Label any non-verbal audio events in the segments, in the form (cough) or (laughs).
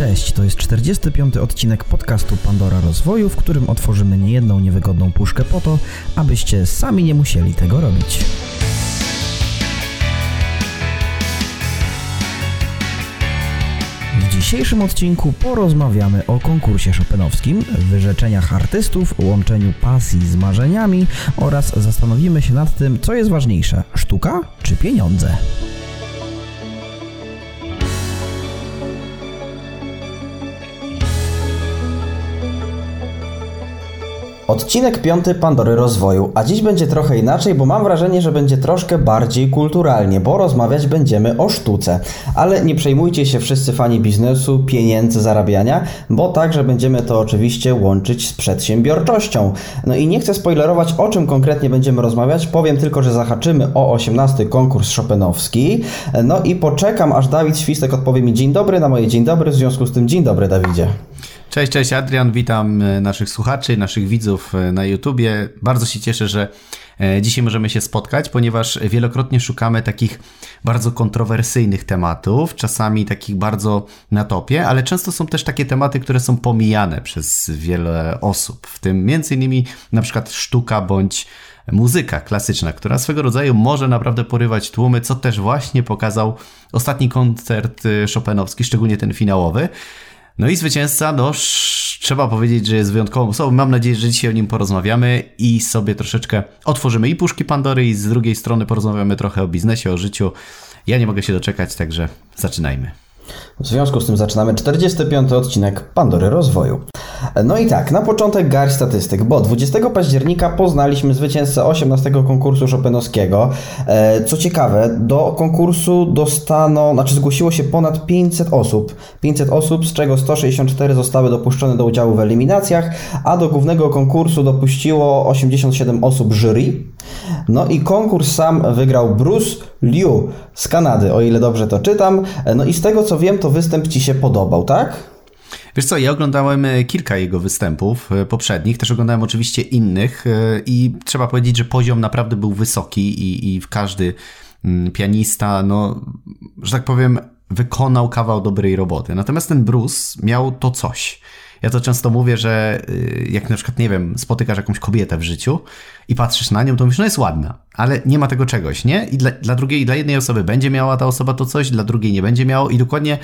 Cześć, to jest 45. odcinek podcastu Pandora Rozwoju, w którym otworzymy niejedną niewygodną puszkę po to, abyście sami nie musieli tego robić. W dzisiejszym odcinku porozmawiamy o konkursie szopenowskim, wyrzeczeniach artystów, łączeniu pasji z marzeniami oraz zastanowimy się nad tym, co jest ważniejsze sztuka czy pieniądze. Odcinek piąty Pandory Rozwoju, a dziś będzie trochę inaczej, bo mam wrażenie, że będzie troszkę bardziej kulturalnie, bo rozmawiać będziemy o sztuce. Ale nie przejmujcie się wszyscy fani biznesu, pieniędzy, zarabiania, bo także będziemy to oczywiście łączyć z przedsiębiorczością. No i nie chcę spoilerować o czym konkretnie będziemy rozmawiać, powiem tylko, że zahaczymy o 18 konkurs Chopinowski. No i poczekam, aż Dawid Świstek odpowie mi dzień dobry na moje dzień dobry, w związku z tym dzień dobry Dawidzie. Cześć, cześć Adrian, witam e, naszych słuchaczy, naszych widzów e, na YouTubie. Bardzo się cieszę, że e, dzisiaj możemy się spotkać, ponieważ wielokrotnie szukamy takich bardzo kontrowersyjnych tematów, czasami takich bardzo na topie, ale często są też takie tematy, które są pomijane przez wiele osób, w tym między innymi na przykład sztuka bądź muzyka klasyczna, która swego rodzaju może naprawdę porywać tłumy, co też właśnie pokazał ostatni koncert Chopinowski, szczególnie ten finałowy. No i zwycięzca, no trzeba powiedzieć, że jest wyjątkową osobą. Mam nadzieję, że dzisiaj o nim porozmawiamy i sobie troszeczkę otworzymy i puszki Pandory i z drugiej strony porozmawiamy trochę o biznesie, o życiu. Ja nie mogę się doczekać, także zaczynajmy. W związku z tym zaczynamy 45. odcinek Pandory Rozwoju. No i tak, na początek garść statystyk, bo 20 października poznaliśmy zwycięzcę 18 konkursu Chopinowskiego. E, co ciekawe, do konkursu dostano, znaczy zgłosiło się ponad 500 osób. 500 osób, z czego 164 zostały dopuszczone do udziału w eliminacjach, a do głównego konkursu dopuściło 87 osób jury. No i konkurs sam wygrał Bruce Liu z Kanady, o ile dobrze to czytam. E, no i z tego co wiem, to występ Ci się podobał, tak? Wiesz co, ja oglądałem e, kilka jego występów e, poprzednich, też oglądałem oczywiście innych i trzeba powiedzieć, że poziom naprawdę był wysoki i, i każdy mm, pianista, no, że tak powiem, wykonał kawał dobrej roboty. Natomiast ten Bruce miał to coś. Ja to często mówię, że jak na przykład, nie wiem, spotykasz jakąś kobietę w życiu i patrzysz na nią, to mówisz, no jest ładna, ale nie ma tego czegoś, nie? I dla, dla drugiej, dla jednej osoby będzie miała ta osoba to coś, dla drugiej nie będzie miało i dokładnie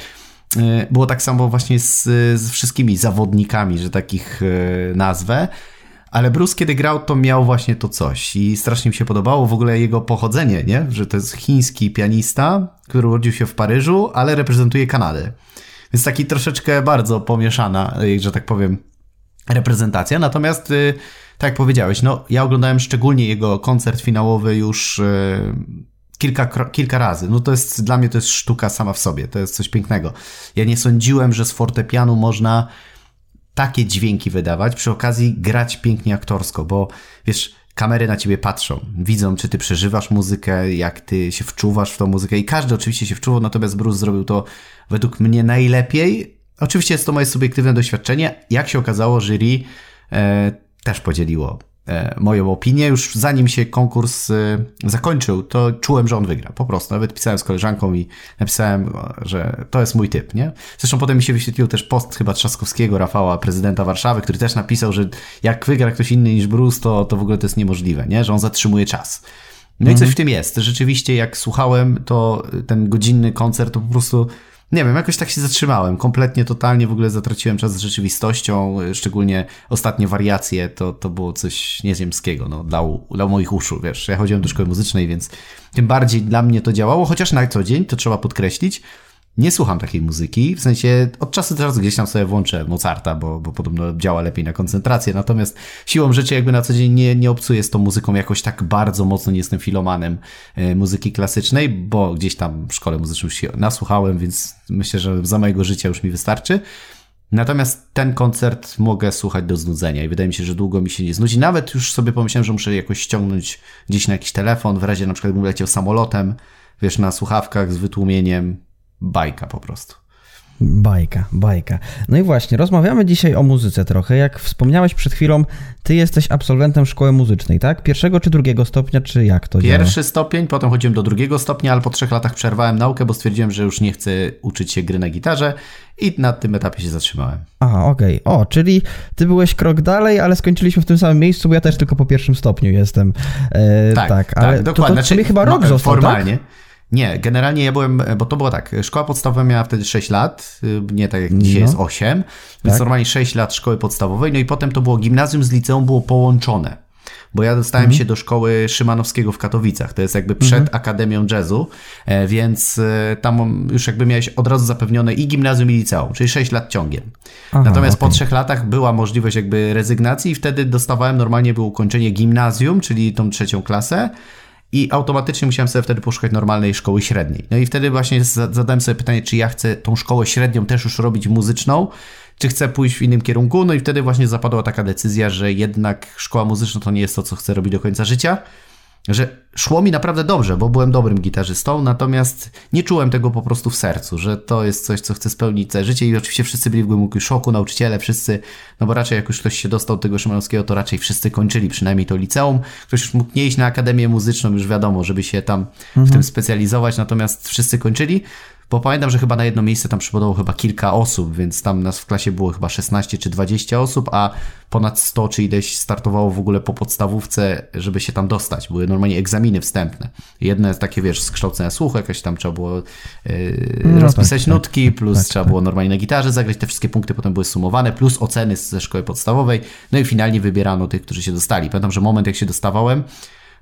było tak samo właśnie z, z wszystkimi zawodnikami, że takich y, nazwę. Ale Bruce, kiedy grał, to miał właśnie to coś i strasznie mi się podobało w ogóle jego pochodzenie, nie? Że to jest chiński pianista, który urodził się w Paryżu, ale reprezentuje Kanadę. Więc taki troszeczkę bardzo pomieszana, y, że tak powiem, reprezentacja. Natomiast, tak jak powiedziałeś, no ja oglądałem szczególnie jego koncert finałowy już kilka, kilka razy. No to jest, dla mnie to jest sztuka sama w sobie, to jest coś pięknego. Ja nie sądziłem, że z fortepianu można takie dźwięki wydawać, przy okazji grać pięknie aktorsko, bo wiesz, kamery na ciebie patrzą, widzą, czy ty przeżywasz muzykę, jak ty się wczuwasz w tą muzykę i każdy oczywiście się wczuwał, natomiast Bruce zrobił to według mnie najlepiej. Oczywiście jest to moje subiektywne doświadczenie. Jak się okazało, jury e, też podzieliło moją opinię. Już zanim się konkurs e, zakończył, to czułem, że on wygra. Po prostu. Nawet pisałem z koleżanką i napisałem, że to jest mój typ, nie? Zresztą potem mi się wyświetlił też post chyba Trzaskowskiego, Rafała, prezydenta Warszawy, który też napisał, że jak wygra ktoś inny niż Bruce, to, to w ogóle to jest niemożliwe, nie? Że on zatrzymuje czas. No mhm. i coś w tym jest. Rzeczywiście, jak słuchałem, to ten godzinny koncert to po prostu nie wiem, jakoś tak się zatrzymałem. Kompletnie, totalnie w ogóle zatraciłem czas z rzeczywistością. Szczególnie ostatnie wariacje to, to było coś nieziemskiego, no, dla, dla moich uszu, wiesz. Ja chodziłem do szkoły muzycznej, więc tym bardziej dla mnie to działało, chociaż na co dzień, to trzeba podkreślić, nie słucham takiej muzyki, w sensie od czasu do czasu gdzieś tam sobie włączę Mozarta, bo, bo podobno działa lepiej na koncentrację, natomiast siłą rzeczy jakby na co dzień nie, nie obcuję z tą muzyką jakoś tak bardzo mocno, nie jestem filomanem e, muzyki klasycznej, bo gdzieś tam w szkole muzycznej się nasłuchałem, więc myślę, że za mojego życia już mi wystarczy. Natomiast ten koncert mogę słuchać do znudzenia i wydaje mi się, że długo mi się nie znudzi. Nawet już sobie pomyślałem, że muszę jakoś ściągnąć gdzieś na jakiś telefon, w razie na przykład bym leciał samolotem, wiesz, na słuchawkach z wytłumieniem, bajka po prostu. Bajka, bajka. No i właśnie, rozmawiamy dzisiaj o muzyce trochę. Jak wspomniałeś przed chwilą, ty jesteś absolwentem szkoły muzycznej, tak? Pierwszego czy drugiego stopnia, czy jak to Pierwszy działa? stopień, potem chodziłem do drugiego stopnia, ale po trzech latach przerwałem naukę, bo stwierdziłem, że już nie chcę uczyć się gry na gitarze i na tym etapie się zatrzymałem. Aha, okej. Okay. O, czyli ty byłeś krok dalej, ale skończyliśmy w tym samym miejscu, bo ja też tylko po pierwszym stopniu jestem. E, tak, tak, ale tak, dokładnie. To, to znaczy, chyba rok no, został, Formalnie. Tak? Nie, generalnie ja byłem, bo to było tak, szkoła podstawowa miała wtedy 6 lat, y, nie tak jak dzisiaj no. jest 8, więc tak. normalnie 6 lat szkoły podstawowej, no i potem to było gimnazjum z liceum było połączone. Bo ja dostałem mhm. się do szkoły Szymanowskiego w Katowicach. To jest jakby przed mhm. Akademią Jazzu, e, więc e, tam już jakby miałeś od razu zapewnione i gimnazjum, i liceum, czyli 6 lat ciągiem. Aha, Natomiast okay. po trzech latach była możliwość jakby rezygnacji i wtedy dostawałem normalnie było ukończenie gimnazjum, czyli tą trzecią klasę i automatycznie musiałem sobie wtedy poszukać normalnej szkoły średniej. No i wtedy właśnie zadałem sobie pytanie, czy ja chcę tą szkołę średnią też już robić muzyczną, czy chcę pójść w innym kierunku. No i wtedy właśnie zapadła taka decyzja, że jednak szkoła muzyczna to nie jest to, co chcę robić do końca życia że szło mi naprawdę dobrze, bo byłem dobrym gitarzystą, natomiast nie czułem tego po prostu w sercu, że to jest coś, co chcę spełnić całe życie i oczywiście wszyscy byli w głębokim szoku, nauczyciele, wszyscy, no bo raczej jak już ktoś się dostał do tego Szymanowskiego, to raczej wszyscy kończyli przynajmniej to liceum. Ktoś już mógł nie iść na Akademię Muzyczną, już wiadomo, żeby się tam mhm. w tym specjalizować, natomiast wszyscy kończyli. Bo pamiętam, że chyba na jedno miejsce tam przypadało chyba kilka osób, więc tam nas w klasie było chyba 16 czy 20 osób, a ponad 100 czy ileś startowało w ogóle po podstawówce, żeby się tam dostać. Były normalnie egzaminy wstępne. Jedne takie, wiesz, z kształcenia słuchu, jakieś tam trzeba było yy, no rozpisać tak, nutki, tak, plus tak, trzeba tak. było normalnie na gitarze zagrać. Te wszystkie punkty potem były sumowane, plus oceny ze szkoły podstawowej. No i finalnie wybierano tych, którzy się dostali. Pamiętam, że moment, jak się dostawałem,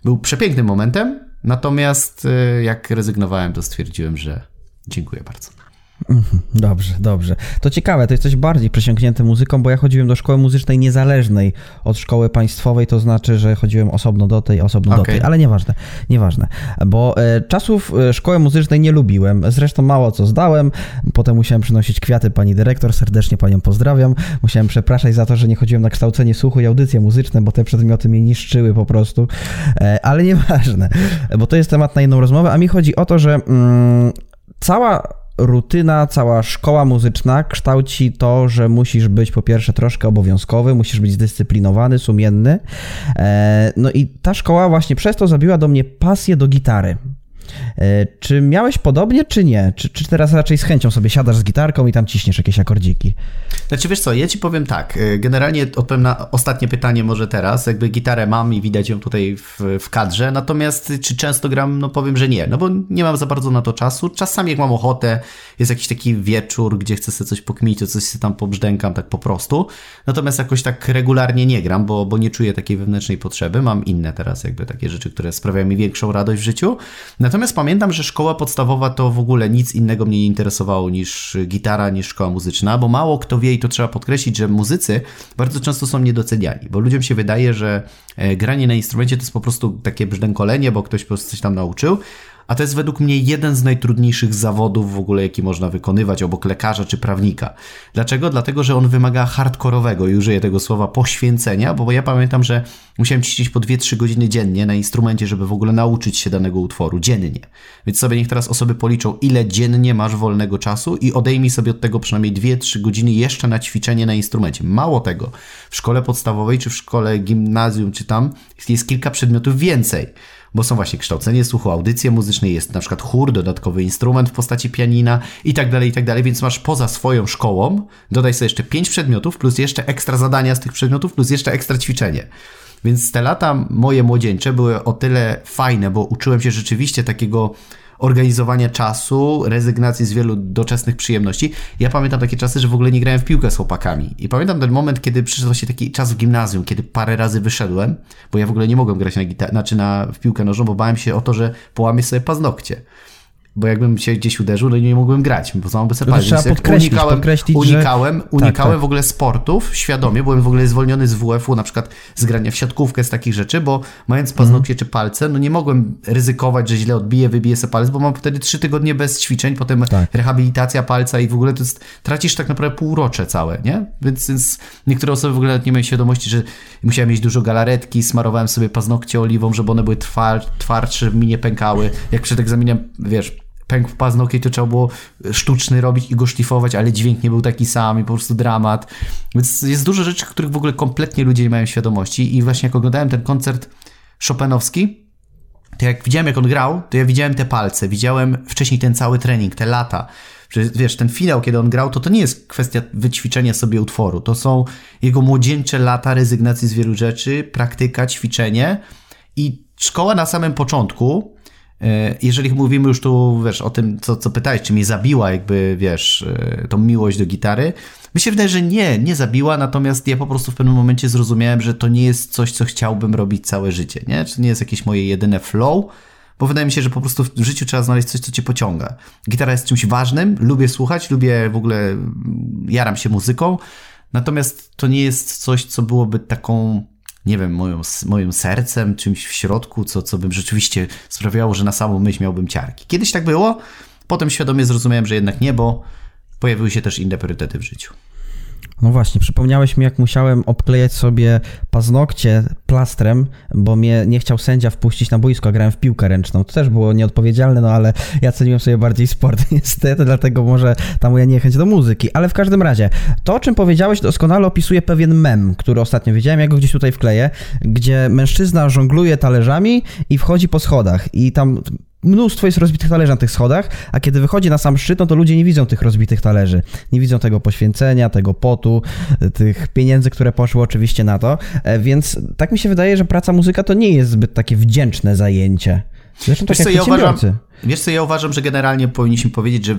był przepięknym momentem, natomiast yy, jak rezygnowałem, to stwierdziłem, że Dziękuję bardzo. Mhm, dobrze, dobrze. To ciekawe, to jesteś bardziej przesiąknięty muzyką, bo ja chodziłem do szkoły muzycznej niezależnej od szkoły państwowej, to znaczy, że chodziłem osobno do tej, osobno okay. do tej, ale nieważne, nieważne, bo e, czasów e, szkoły muzycznej nie lubiłem, zresztą mało co zdałem, potem musiałem przynosić kwiaty pani dyrektor, serdecznie panią pozdrawiam, musiałem przepraszać za to, że nie chodziłem na kształcenie słuchu i audycje muzyczne, bo te przedmioty mnie niszczyły po prostu, e, ale nieważne, bo to jest temat na jedną rozmowę, a mi chodzi o to, że... Mm, cała rutyna, cała szkoła muzyczna kształci to, że musisz być po pierwsze troszkę obowiązkowy, musisz być zdyscyplinowany, sumienny. E, no i ta szkoła właśnie przez to zabiła do mnie pasję do gitary. E, czy miałeś podobnie, czy nie? Czy, czy teraz raczej z chęcią sobie siadasz z gitarką i tam ciśniesz jakieś akordziki? Znaczy wiesz co, ja ci powiem tak, e, generalnie odpowiem na ostatnie pytanie może teraz, jakby gitarę mam i widać ją tutaj w, w kadrze, natomiast czy często gram, no powiem, że nie, no bo nie mam za bardzo na to czasu, czasami jak mam ochotę, jest jakiś taki wieczór, gdzie chcę sobie coś pokmić, to coś sobie tam pobrzdękam tak po prostu, natomiast jakoś tak regularnie nie gram, bo, bo nie czuję takiej wewnętrznej potrzeby, mam inne teraz jakby takie rzeczy, które sprawiają mi większą radość w życiu, natomiast pamiętam, że szkoła podstawowa to w ogóle nic innego mnie nie interesowało niż gitara, niż szkoła muzyczna, bo mało kto wie i to trzeba podkreślić, że muzycy bardzo często są niedoceniani, bo ludziom się wydaje, że e, granie na instrumencie to jest po prostu takie brzdękolenie, bo ktoś po prostu coś tam nauczył, a to jest według mnie jeden z najtrudniejszych zawodów w ogóle, jaki można wykonywać obok lekarza czy prawnika. Dlaczego? Dlatego, że on wymaga hardkorowego, i użyję tego słowa, poświęcenia, bo ja pamiętam, że musiałem ćwiczyć po 2-3 godziny dziennie na instrumencie, żeby w ogóle nauczyć się danego utworu, dziennie. Więc sobie niech teraz osoby policzą, ile dziennie masz wolnego czasu i odejmij sobie od tego przynajmniej 2-3 godziny jeszcze na ćwiczenie na instrumencie. Mało tego, w szkole podstawowej, czy w szkole gimnazjum, czy tam jest kilka przedmiotów więcej bo są właśnie kształcenie słuchu, audycje muzyczne, jest na przykład chór, dodatkowy instrument w postaci pianina i tak dalej, i tak dalej, więc masz poza swoją szkołą, dodaj sobie jeszcze pięć przedmiotów, plus jeszcze ekstra zadania z tych przedmiotów, plus jeszcze ekstra ćwiczenie. Więc te lata moje młodzieńcze były o tyle fajne, bo uczyłem się rzeczywiście takiego organizowania czasu, rezygnacji z wielu doczesnych przyjemności. Ja pamiętam takie czasy, że w ogóle nie grałem w piłkę z chłopakami. I pamiętam ten moment, kiedy przyszedł się taki czas w gimnazjum, kiedy parę razy wyszedłem, bo ja w ogóle nie mogłem grać na gitar- znaczy na, w piłkę nożną, bo bałem się o to, że połamię sobie paznokcie bo jakbym się gdzieś uderzył, no nie mogłem grać, bo sam bez palec. Trzeba podkreślić, unikałem, podkreślić, unikałem, że... unikałem tak, tak. w ogóle sportów świadomie, byłem w ogóle zwolniony z WF-u, na przykład z grania w siatkówkę, z takich rzeczy, bo mając paznokcie mm. czy palce, no nie mogłem ryzykować, że źle odbiję, wybiję sobie palec, bo mam wtedy trzy tygodnie bez ćwiczeń, potem tak. rehabilitacja palca i w ogóle to jest, tracisz tak naprawdę półrocze całe, nie? Więc, więc niektóre osoby w ogóle nie mają świadomości, że musiałem mieć dużo galaretki, smarowałem sobie paznokcie oliwą, żeby one były twardsze, mi nie pękały. Jak przed egzaminem, wiesz, pękł w paznokieć, to trzeba było sztuczny robić i go szlifować, ale dźwięk nie był taki sam i po prostu dramat. Więc jest dużo rzeczy, których w ogóle kompletnie ludzie nie mają świadomości i właśnie jak oglądałem ten koncert Chopinowski, to jak widziałem jak on grał, to ja widziałem te palce, widziałem wcześniej ten cały trening, te lata. Że, wiesz, ten finał, kiedy on grał, to to nie jest kwestia wyćwiczenia sobie utworu. To są jego młodzieńcze lata rezygnacji z wielu rzeczy, praktyka, ćwiczenie i szkoła na samym początku, jeżeli mówimy już tu, wiesz, o tym, co, co pytałeś, czy mnie zabiła jakby, wiesz, e, tą miłość do gitary, mi się wydaje, że nie, nie zabiła, natomiast ja po prostu w pewnym momencie zrozumiałem, że to nie jest coś, co chciałbym robić całe życie, nie? Czy nie jest jakieś moje jedyne flow, bo wydaje mi się, że po prostu w życiu trzeba znaleźć coś, co cię pociąga. Gitara jest czymś ważnym, lubię słuchać, lubię w ogóle, jaram się muzyką, natomiast to nie jest coś, co byłoby taką, nie wiem, moją, moim sercem, czymś w środku, co, co bym rzeczywiście sprawiało, że na samą myśl miałbym ciarki. Kiedyś tak było, potem świadomie zrozumiałem, że jednak nie, bo pojawiły się też inne priorytety w życiu. No właśnie, przypomniałeś mi, jak musiałem obklejać sobie paznokcie plastrem, bo mnie nie chciał sędzia wpuścić na boisko, a grałem w piłkę ręczną. To też było nieodpowiedzialne, no ale ja ceniłem sobie bardziej sport, (laughs) niestety, dlatego może ta moja niechęć do muzyki. Ale w każdym razie, to o czym powiedziałeś doskonale opisuje pewien mem, który ostatnio widziałem, ja go gdzieś tutaj wkleję, gdzie mężczyzna żongluje talerzami i wchodzi po schodach i tam mnóstwo jest rozbitych talerzy na tych schodach, a kiedy wychodzi na sam szczyt, no to ludzie nie widzą tych rozbitych talerzy. Nie widzą tego poświęcenia, tego potu, tych pieniędzy, które poszły oczywiście na to. E, więc tak mi się wydaje, że praca muzyka to nie jest zbyt takie wdzięczne zajęcie. Zresztą tak wiesz, jak co, ja uważam, wiesz co, ja uważam, że generalnie powinniśmy powiedzieć, że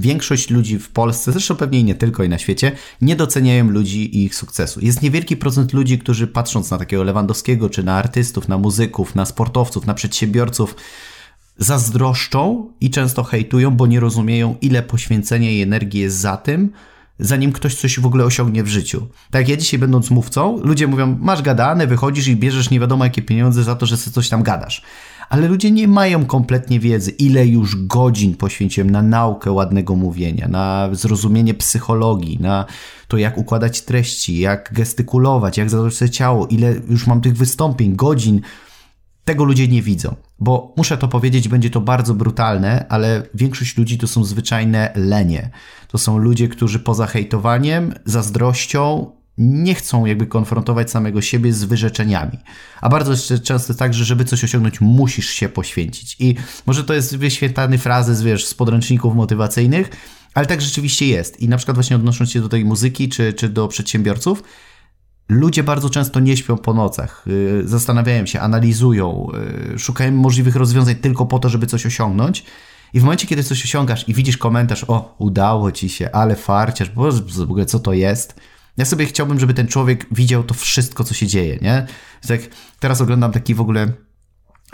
większość ludzi w Polsce, zresztą pewnie i nie tylko i na świecie, nie doceniają ludzi i ich sukcesu. Jest niewielki procent ludzi, którzy patrząc na takiego Lewandowskiego, czy na artystów, na muzyków, na sportowców, na przedsiębiorców, zazdroszczą i często hejtują, bo nie rozumieją, ile poświęcenia i energii jest za tym, zanim ktoś coś w ogóle osiągnie w życiu. Tak ja dzisiaj będąc mówcą, ludzie mówią, masz gadane, wychodzisz i bierzesz nie wiadomo jakie pieniądze za to, że sobie coś tam gadasz. Ale ludzie nie mają kompletnie wiedzy, ile już godzin poświęciłem na naukę ładnego mówienia, na zrozumienie psychologii, na to, jak układać treści, jak gestykulować, jak zadać ciało, ile już mam tych wystąpień, godzin. Tego ludzie nie widzą. Bo muszę to powiedzieć, będzie to bardzo brutalne, ale większość ludzi to są zwyczajne lenie. To są ludzie, którzy poza hejtowaniem, zazdrością nie chcą jakby konfrontować samego siebie z wyrzeczeniami. A bardzo często tak, że żeby coś osiągnąć, musisz się poświęcić. I może to jest wyświetlany frazy z, wiesz, z podręczników motywacyjnych, ale tak rzeczywiście jest. I na przykład właśnie odnosząc się do tej muzyki czy, czy do przedsiębiorców, Ludzie bardzo często nie śpią po nocach, y, zastanawiają się, analizują, y, szukają możliwych rozwiązań tylko po to, żeby coś osiągnąć. I w momencie, kiedy coś osiągasz i widzisz komentarz, o, udało ci się, ale farciarz, bo w ogóle co to jest? Ja sobie chciałbym, żeby ten człowiek widział to wszystko, co się dzieje, nie? Tak, teraz oglądam taki w ogóle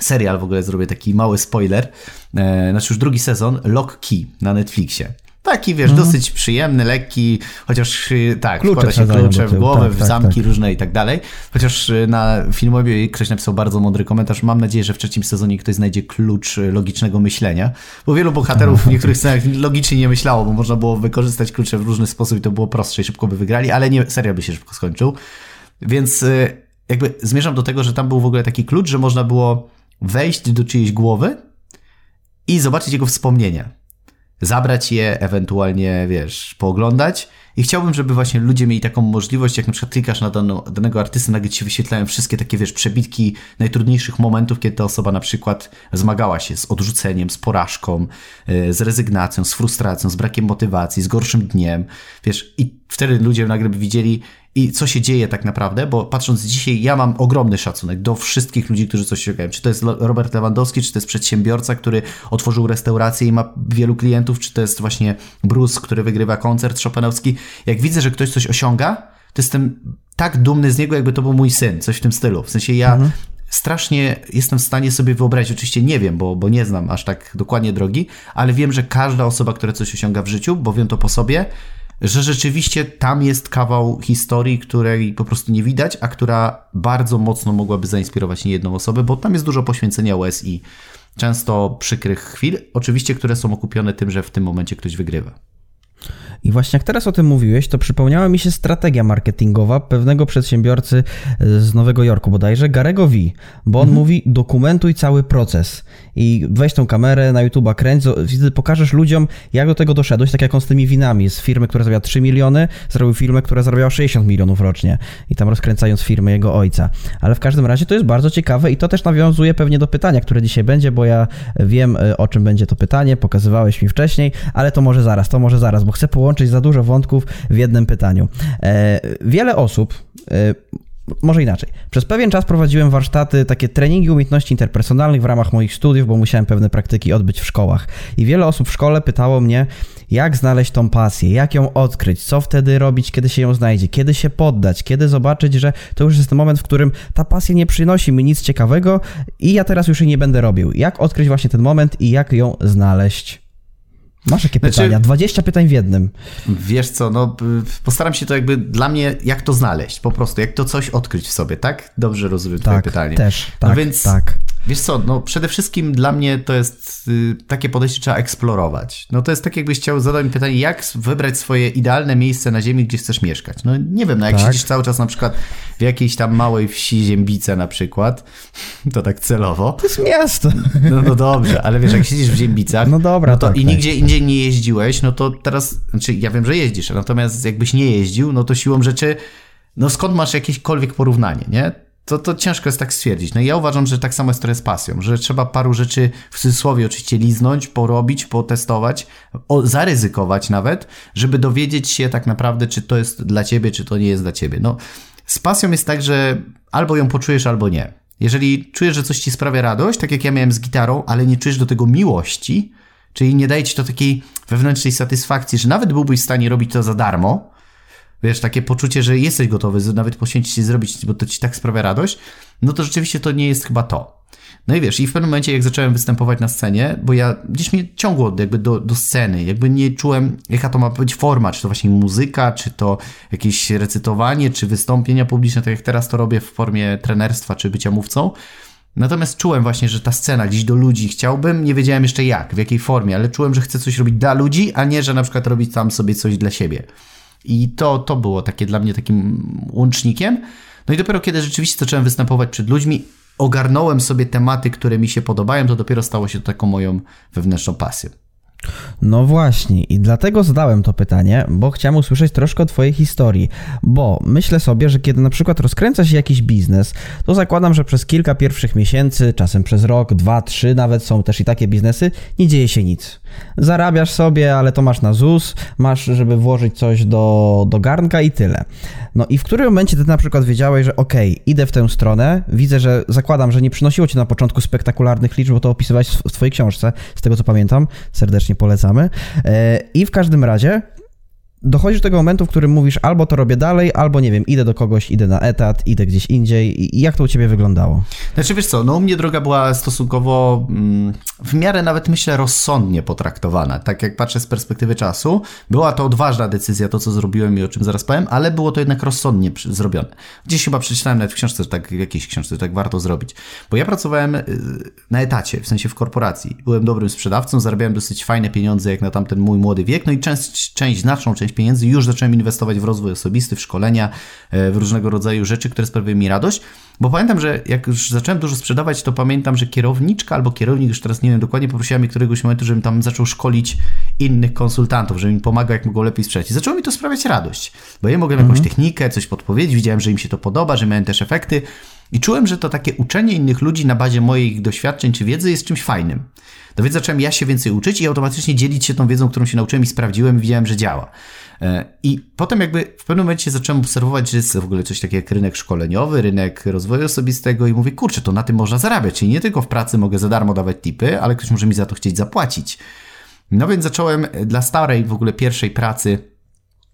serial, w ogóle zrobię taki mały spoiler, e, znaczy już drugi sezon, Lock Key na Netflixie. Taki, wiesz, mhm. dosyć przyjemny, lekki, chociaż y, tak, klucze wkłada się klucze w głowę, tak, w tak, zamki tak. różne i tak dalej. Chociaż y, na filmowie ktoś napisał bardzo mądry komentarz. Mam nadzieję, że w trzecim sezonie ktoś znajdzie klucz y, logicznego myślenia, bo wielu bohaterów w niektórych scenach logicznie nie myślało, bo można było wykorzystać klucze w różny sposób i to było prostsze i szybko by wygrali, ale nie, serial by się szybko skończył. Więc jakby zmierzam do tego, że tam był w ogóle taki klucz, że można było wejść do czyjejś głowy i zobaczyć jego wspomnienia zabrać je, ewentualnie, wiesz, pooglądać. I chciałbym, żeby właśnie ludzie mieli taką możliwość, jak na przykład klikasz na daną, danego artysty, nagle ci wyświetlają wszystkie takie, wiesz, przebitki najtrudniejszych momentów, kiedy ta osoba na przykład zmagała się z odrzuceniem, z porażką, e, z rezygnacją, z frustracją, z brakiem motywacji, z gorszym dniem, wiesz, i wtedy ludzie nagle by widzieli, i co się dzieje tak naprawdę, bo patrząc dzisiaj, ja mam ogromny szacunek do wszystkich ludzi, którzy coś osiągają. Czy to jest Robert Lewandowski, czy to jest przedsiębiorca, który otworzył restaurację i ma wielu klientów, czy to jest właśnie Bruce, który wygrywa koncert Chopinowski. Jak widzę, że ktoś coś osiąga, to jestem tak dumny z niego, jakby to był mój syn, coś w tym stylu. W sensie ja mhm. strasznie jestem w stanie sobie wyobrazić, oczywiście nie wiem, bo, bo nie znam aż tak dokładnie drogi, ale wiem, że każda osoba, która coś osiąga w życiu, bo wiem to po sobie, że rzeczywiście tam jest kawał historii, której po prostu nie widać, a która bardzo mocno mogłaby zainspirować niejedną osobę, bo tam jest dużo poświęcenia łez i często przykrych chwil, oczywiście, które są okupione tym, że w tym momencie ktoś wygrywa. I właśnie jak teraz o tym mówiłeś, to przypomniała mi się strategia marketingowa pewnego przedsiębiorcy z Nowego Jorku bodajże, Garego V, bo on mhm. mówi dokumentuj cały proces i weź tą kamerę na YouTube'a, kręć, pokażesz ludziom, jak do tego doszedłeś, tak jak on z tymi winami, z firmy, która zarabia 3 miliony, zrobił firmę, która zarabiała 60 milionów rocznie i tam rozkręcając firmę jego ojca. Ale w każdym razie to jest bardzo ciekawe i to też nawiązuje pewnie do pytania, które dzisiaj będzie, bo ja wiem, e, o czym będzie to pytanie, pokazywałeś mi wcześniej, ale to może zaraz, to może zaraz, bo chcę połączyć za dużo wątków w jednym pytaniu. E, wiele osób e, może inaczej. Przez pewien czas prowadziłem warsztaty, takie treningi umiejętności interpersonalnych w ramach moich studiów, bo musiałem pewne praktyki odbyć w szkołach. I wiele osób w szkole pytało mnie, jak znaleźć tą pasję, jak ją odkryć, co wtedy robić, kiedy się ją znajdzie, kiedy się poddać, kiedy zobaczyć, że to już jest ten moment, w którym ta pasja nie przynosi mi nic ciekawego i ja teraz już jej nie będę robił. Jak odkryć właśnie ten moment i jak ją znaleźć? Masz jakie znaczy, pytania? 20 pytań w jednym. Wiesz co, no postaram się to jakby dla mnie, jak to znaleźć po prostu, jak to coś odkryć w sobie, tak? Dobrze rozumiem tak, twoje pytanie. też, no tak, no więc, tak. Wiesz co, no przede wszystkim dla mnie to jest y, takie podejście, trzeba eksplorować. No to jest tak jakbyś chciał zadać mi pytanie, jak wybrać swoje idealne miejsce na ziemi, gdzie chcesz mieszkać. No nie wiem, no jak tak. siedzisz cały czas na przykład w jakiejś tam małej wsi Ziembice na przykład, (laughs) to tak celowo. To jest miasto. No, no dobrze, ale wiesz, jak siedzisz w Ziembicach, no dobra, no to tak, i tak. nigdzie indziej nie jeździłeś, no to teraz, znaczy ja wiem, że jeździsz, natomiast jakbyś nie jeździł, no to siłą rzeczy, no skąd masz jakiekolwiek porównanie, nie? To, to ciężko jest tak stwierdzić. No i ja uważam, że tak samo jest to z pasją, że trzeba paru rzeczy w cudzysłowie oczywiście liznąć, porobić, potestować, o, zaryzykować nawet, żeby dowiedzieć się tak naprawdę, czy to jest dla ciebie, czy to nie jest dla ciebie. No, z pasją jest tak, że albo ją poczujesz, albo nie. Jeżeli czujesz, że coś ci sprawia radość, tak jak ja miałem z gitarą, ale nie czujesz do tego miłości, czyli nie daje ci to takiej wewnętrznej satysfakcji, że nawet byłbyś w stanie robić to za darmo, wiesz, takie poczucie, że jesteś gotowy nawet poświęcić się zrobić, bo to ci tak sprawia radość, no to rzeczywiście to nie jest chyba to. No i wiesz, i w pewnym momencie, jak zacząłem występować na scenie, bo ja gdzieś mnie ciągło jakby do, do sceny, jakby nie czułem, jaka to ma być forma, czy to właśnie muzyka, czy to jakieś recytowanie, czy wystąpienia publiczne, tak jak teraz to robię w formie trenerstwa, czy bycia mówcą. Natomiast czułem właśnie, że ta scena gdzieś do ludzi chciałbym, nie wiedziałem jeszcze jak, w jakiej formie, ale czułem, że chcę coś robić dla ludzi, a nie, że na przykład robić tam sobie coś dla siebie. I to, to było takie dla mnie takim łącznikiem. No i dopiero kiedy rzeczywiście zacząłem występować przed ludźmi, ogarnąłem sobie tematy, które mi się podobają, to dopiero stało się taką moją wewnętrzną pasją. No właśnie, i dlatego zadałem to pytanie, bo chciałem usłyszeć troszkę o Twojej historii. Bo myślę sobie, że kiedy na przykład rozkręca się jakiś biznes, to zakładam, że przez kilka pierwszych miesięcy, czasem przez rok, dwa, trzy nawet są też i takie biznesy, nie dzieje się nic. Zarabiasz sobie, ale to masz na ZUS, masz, żeby włożyć coś do, do garnka i tyle. No i w którym momencie ty na przykład wiedziałeś, że okay, idę w tę stronę, widzę, że zakładam, że nie przynosiło ci na początku spektakularnych liczb, bo to opisywałeś w twojej książce, z tego co pamiętam, serdecznie polecamy. E, I w każdym razie dochodzisz do tego momentu, w którym mówisz albo to robię dalej, albo nie wiem, idę do kogoś, idę na etat, idę gdzieś indziej. I jak to u ciebie wyglądało? Znaczy wiesz co, no u mnie droga była stosunkowo mm, w miarę nawet myślę rozsądnie potraktowana. Tak jak patrzę z perspektywy czasu, była to odważna decyzja, to co zrobiłem i o czym zaraz powiem, ale było to jednak rozsądnie zrobione. Gdzieś chyba przeczytałem nawet w książce, tak, w jakiejś książce, tak warto zrobić. Bo ja pracowałem y, na etacie, w sensie w korporacji. Byłem dobrym sprzedawcą, zarabiałem dosyć fajne pieniądze jak na tamten mój młody wiek, no i część, część znaczną część pieniędzy już zacząłem inwestować w rozwój osobisty, w szkolenia, e, w różnego rodzaju rzeczy, które sprawiają mi radość. Bo pamiętam, że jak już zacząłem dużo sprzedawać, to pamiętam, że kierowniczka albo kierownik, już teraz nie wiem dokładnie, poprosiła mnie któregoś momentu, żebym tam zaczął szkolić innych konsultantów, żeby mi pomagał, jak mogą lepiej sprzedać. I zaczęło mi to sprawiać radość, bo ja mogłem mhm. jakąś technikę, coś podpowiedzieć, widziałem, że im się to podoba, że miałem też efekty. I czułem, że to takie uczenie innych ludzi na bazie moich doświadczeń czy wiedzy jest czymś fajnym. No więc zacząłem ja się więcej uczyć i automatycznie dzielić się tą wiedzą, którą się nauczyłem i sprawdziłem i widziałem, że działa. E, I potem jakby w pewnym momencie zacząłem obserwować, że jest w ogóle coś takiego jak rynek szkoleniowy, rynek rozwoju osobistego i mówię, kurczę, to na tym można zarabiać. Czyli nie tylko w pracy mogę za darmo dawać tipy, ale ktoś może mi za to chcieć zapłacić. No więc zacząłem dla starej w ogóle pierwszej pracy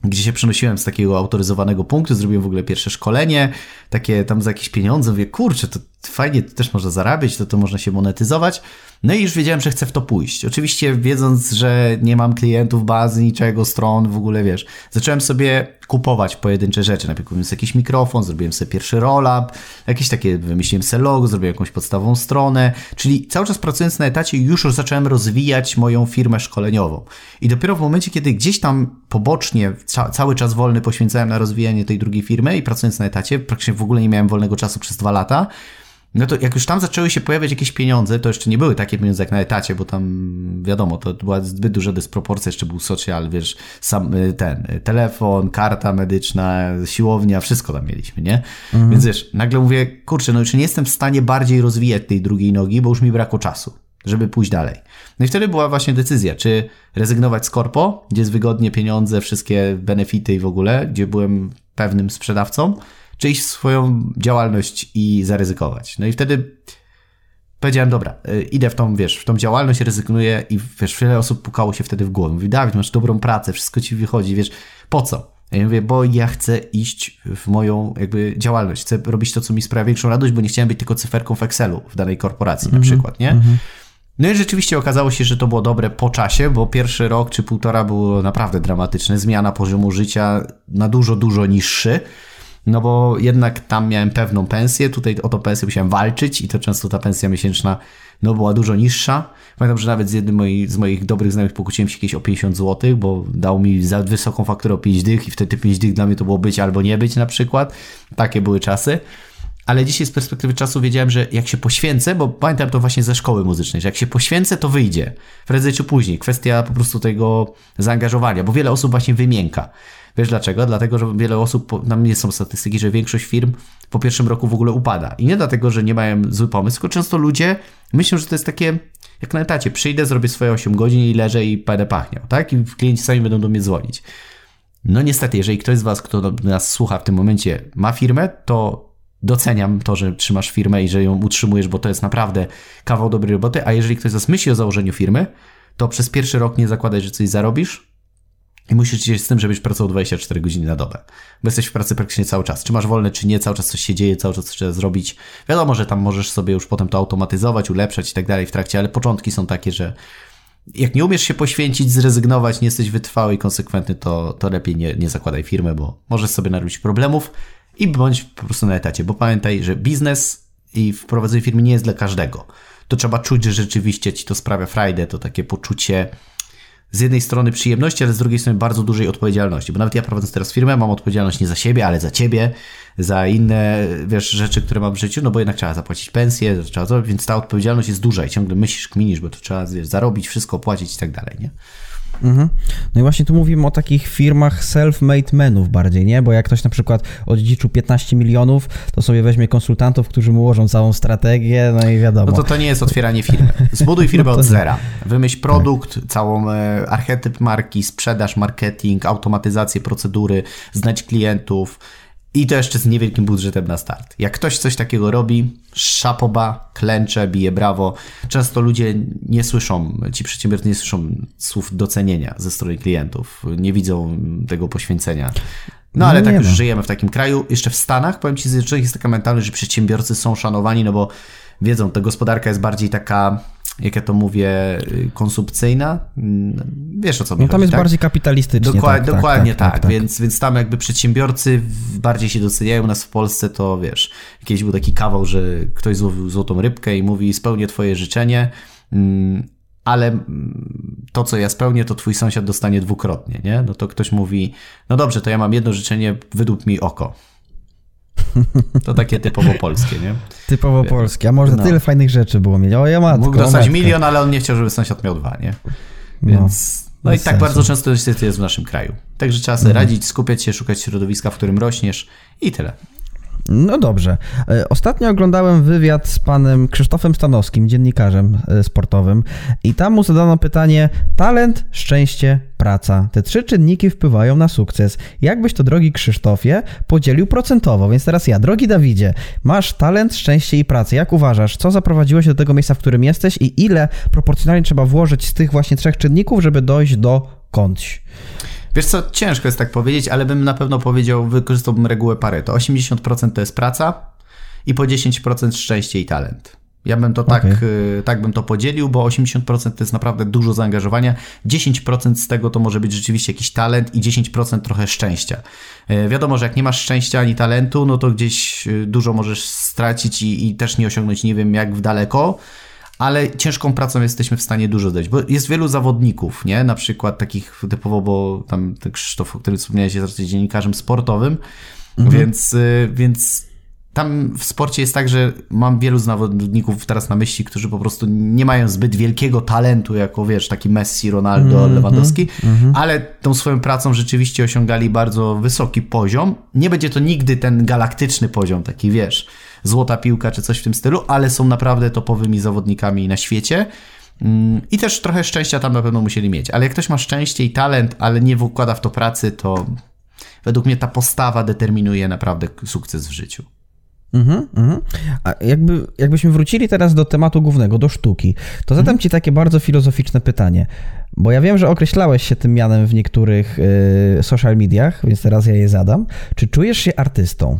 gdzie się przenosiłem z takiego autoryzowanego punktu, zrobiłem w ogóle pierwsze szkolenie, takie tam za jakieś pieniądze, mówię, kurczę, to fajnie, to też można zarabiać, to to można się monetyzować. No i już wiedziałem, że chcę w to pójść. Oczywiście wiedząc, że nie mam klientów, bazy, niczego, stron, w ogóle wiesz. Zacząłem sobie kupować pojedyncze rzeczy. Najpierw kupiłem sobie jakiś mikrofon, zrobiłem sobie pierwszy roll-up, jakieś takie, wymyśliłem sobie logo, zrobiłem jakąś podstawową stronę. Czyli cały czas pracując na etacie już zacząłem rozwijać moją firmę szkoleniową. I dopiero w momencie, kiedy gdzieś tam pobocznie ca cały czas wolny poświęcałem na rozwijanie tej drugiej firmy i pracując na etacie, praktycznie w ogóle nie miałem wolnego czasu przez dwa lata, no to jak już tam zaczęły się pojawiać jakieś pieniądze, to jeszcze nie były takie pieniądze jak na etacie, bo tam wiadomo, to była zbyt duża dysproporcja, jeszcze był social, wiesz, sam y, ten, y, telefon, karta medyczna, siłownia, wszystko tam mieliśmy, nie? Mhm. Więc wiesz, nagle mówię, kurczę, no już nie jestem w stanie bardziej rozwijać tej drugiej nogi, bo już mi brakło czasu, żeby pójść dalej. No i wtedy była właśnie decyzja, czy rezygnować z korpo, gdzie jest wygodnie pieniądze, wszystkie benefity i w ogóle, gdzie byłem pewnym sprzedawcą, czy iść w swoją działalność i zaryzykować. No i wtedy powiedziałem, dobra, y, idę w tą, wiesz, w tą działalność, rezygnuję i wiesz, wiele osób pukało się wtedy w głowę. Mówi, Dawid, masz dobrą pracę, wszystko ci wychodzi, wiesz, po co? Ja mówię, bo ja chcę iść w moją jakby działalność, chcę robić to, co mi sprawia większą radość, bo nie chciałem być tylko cyferką w Excelu w danej korporacji mm -hmm. na mhm, przykład, nie? Mm -hmm. No i rzeczywiście okazało się, że to było dobre po czasie, bo pierwszy rok czy półtora było naprawdę dramatyczne. Zmiana poziomu życia na dużo, dużo niższy. No bo jednak tam miałem pewną pensję, tutaj o tą pensję musiałem walczyć i to często ta pensja miesięczna no, była dużo niższa. Pamiętam, że nawet z jednym moi, z moich dobrych znajomych pokłóciłem się kiedyś o 50 zł, bo dał mi za wysoką fakturę o 5 dych i wtedy 5 dych dla mnie to było być albo nie być na przykład. Takie były czasy. Ale dzisiaj z perspektywy czasu wiedziałem, że jak się poświęcę, bo pamiętam to właśnie ze szkoły muzycznej, że jak się poświęcę, to wyjdzie. Prędzej czy później. Kwestia po prostu tego zaangażowania, bo wiele osób właśnie wymięka. Wiesz dlaczego? Dlatego, że wiele osób, nam nie są statystyki, że większość firm po pierwszym roku w ogóle upada. I nie dlatego, że nie mają zły pomysł, tylko często ludzie myślą, że to jest takie jak na etacie. Przyjdę, zrobię swoje 8 godzin i leżę i będę pachniał, tak? I klienci sami będą do mnie dzwonić. No niestety, jeżeli ktoś z Was, kto nas słucha w tym momencie, ma firmę, to doceniam to, że trzymasz firmę i że ją utrzymujesz, bo to jest naprawdę kawał dobrej roboty, a jeżeli ktoś z Was myśli o założeniu firmy, to przez pierwszy rok nie zakładaj, że coś zarobisz, i musisz się z tym, żebyś pracował 24 godziny na dobę. Bo jesteś w pracy praktycznie cały czas. Czy masz wolne, czy nie, cały czas coś się dzieje, cały czas coś trzeba zrobić. Wiadomo, że tam możesz sobie już potem to automatyzować, ulepszać i tak dalej w trakcie, ale początki są takie, że jak nie umiesz się poświęcić, zrezygnować, nie jesteś wytrwały i konsekwentny, to, to lepiej nie, nie zakładaj firmy, bo możesz sobie narobić problemów i bądź po prostu na etacie. Bo pamiętaj, że biznes i wprowadzenie firmy nie jest dla każdego. To trzeba czuć, że rzeczywiście ci to sprawia frajdę, to takie poczucie z jednej strony przyjemności, ale z drugiej strony bardzo dużej odpowiedzialności. Bo nawet ja prowadząc teraz firmę, mam odpowiedzialność nie za siebie, ale za ciebie, za inne wiesz, rzeczy, które mam w życiu, no bo jednak trzeba zapłacić pensję, trzeba to, więc ta odpowiedzialność jest duża i ciągle myślisz, kminisz, bo to trzeba wiesz, zarobić, wszystko opłacić i tak dalej, nie? Mhm. No i właśnie tu mówimy o takich firmach self-made menów bardziej, nie? Bo jak ktoś na przykład odziedziczył 15 milionów, to sobie weźmie konsultantów, którzy mu ułożą całą strategię, no i wiadomo. No to to nie jest otwieranie firmy. Zbuduj firmę (laughs) no od zera. Wymyśl produkt, tak. całą e, archetyp marki, sprzedaż, marketing, automatyzację procedury, znać klientów, i to jeszcze z niewielkim budżetem na start. Jak ktoś coś takiego robi, szapoba, klęcze, bije brawo. Często ludzie nie słyszą, ci przedsiębiorcy nie słyszą słów docenienia ze strony klientów, nie widzą tego poświęcenia. No ale no tak już żyjemy w takim kraju. Jeszcze w Stanach, powiem Ci, że jest taka mentalność, że przedsiębiorcy są szanowani, no bo wiedzą, ta gospodarka jest bardziej taka jak ja to mówię, konsumpcyjna. Mm, wiesz o co mi no, tam chodzi, jest tak? bardziej kapitalistycznie. Dokład, tak, tak dokładnie tak, tak, tak, Więc, więc tam jakby przedsiębiorcy bardziej się doceniają. Nas w Polsce to wiesz, kiedyś był taki kawał, że ktoś złowił złotą rybkę i mówi spełnię twoje życzenie, mm, ale mm, to, co ja spełnię, to twój sąsiad dostanie dwukrotnie, nie? No to ktoś mówi, no dobrze, to ja mam jedno życzenie, wydłup mi oko. To takie typowo polskie, nie? Typowo Wiem. polskie. A może no. tyle fajnych rzeczy było mieć. O, ja matko, Mógł dostać milion, ale on nie chciał, żeby sąsiad miał dwa, nie? No, Więc... No, no i tak bardzo często niestety jest w naszym kraju. Także trzeba sobie mhm. radzić, skupiać się, szukać środowiska, w którym rośniesz i tyle. No dobrze. E, ostatnio oglądałem wywiad z panem Krzysztofem Stanowskim, dziennikarzem e, sportowym, i tam mu zadano pytanie: talent, szczęście, praca. Te trzy czynniki wpływają na sukces. Jakbyś to, drogi Krzysztofie, podzielił procentowo? Więc teraz ja, drogi Dawidzie, masz talent, szczęście i pracę. Jak uważasz, co zaprowadziło się do tego miejsca, w którym jesteś i ile proporcjonalnie trzeba włożyć z tych właśnie trzech czynników, żeby dojść do kątś? Wiesz co, ciężko jest tak powiedzieć, ale bym na pewno powiedział, wykorzystałbym regułę Pareto. 80% to jest praca i po 10% szczęście i talent. Ja bym to tak, okay. tak bym to podzielił, bo 80% to jest naprawdę dużo zaangażowania. 10% z tego to może być rzeczywiście jakiś talent i 10% trochę szczęścia. E, wiadomo, że jak nie masz szczęścia ani talentu, no to gdzieś e, dużo możesz stracić i, i też nie osiągnąć nie wiem jak w daleko ale ciężką pracą jesteśmy w stanie dużo dać, bo jest wielu zawodników, nie? Na przykład takich typowo, bo tam Krzysztof, o którym wspomniałeś, jest dziennikarzem sportowym, mhm. więc, y, więc tam w sporcie jest tak, że mam wielu zawodników teraz na myśli, którzy po prostu nie mają zbyt wielkiego talentu, jako wiesz, taki Messi, Ronaldo, mm -hmm, Lewandowski, mm -hmm. ale tą swoją pracą rzeczywiście osiągali bardzo wysoki poziom. Nie będzie to nigdy ten galaktyczny poziom, taki wiesz, złota piłka czy coś w tym stylu, ale są naprawdę topowymi zawodnikami na świecie. Mm, I też trochę szczęścia tam na pewno musieli mieć. Ale jak ktoś ma szczęście i talent, ale nie wkłada w to pracy, to według mnie ta postawa determinuje naprawdę sukces w życiu. Mhm, mhm. A jakby, jakbyśmy wrócili teraz do tematu głównego, do sztuki, to zadam mhm. Ci takie bardzo filozoficzne pytanie, bo ja wiem, że określałeś się tym mianem w niektórych y, social mediach, więc teraz ja je zadam. Czy czujesz się artystą?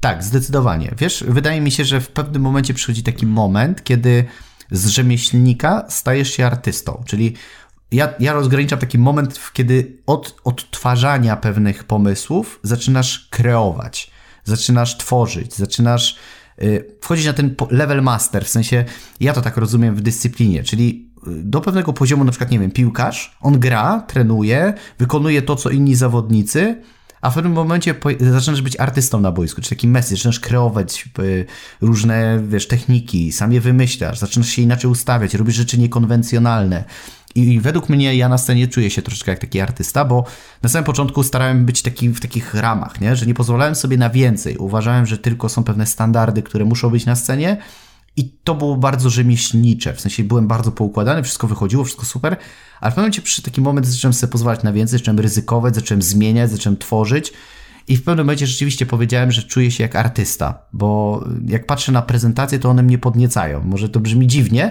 Tak, zdecydowanie. Wiesz, wydaje mi się, że w pewnym momencie przychodzi taki moment, kiedy z rzemieślnika stajesz się artystą, czyli ja, ja rozgraniczam taki moment, kiedy od odtwarzania pewnych pomysłów zaczynasz kreować zaczynasz tworzyć, zaczynasz y, wchodzić na ten level master, w sensie ja to tak rozumiem w dyscyplinie, czyli y, do pewnego poziomu, na przykład, nie wiem, piłkarz, on gra, trenuje, wykonuje to, co inni zawodnicy, a w pewnym momencie zaczynasz być artystą na boisku, czy taki Messi, zaczynasz kreować y, różne, wiesz, techniki, sam je wymyślasz, zaczynasz się inaczej ustawiać, robisz rzeczy niekonwencjonalne, i według mnie ja na scenie czuję się troszeczkę jak taki artysta, bo na samym początku starałem być taki, w takich ramach, nie? że nie pozwalałem sobie na więcej. Uważałem, że tylko są pewne standardy, które muszą być na scenie. I to było bardzo rzemieślnicze, w sensie byłem bardzo poukładany, wszystko wychodziło, wszystko super, ale w pewnym momencie przy takim momencie zacząłem sobie pozwalać na więcej, zacząłem ryzykować, zacząłem zmieniać, zacząłem tworzyć i w pewnym momencie rzeczywiście powiedziałem, że czuję się jak artysta, bo jak patrzę na prezentacje, to one mnie podniecają. Może to brzmi dziwnie,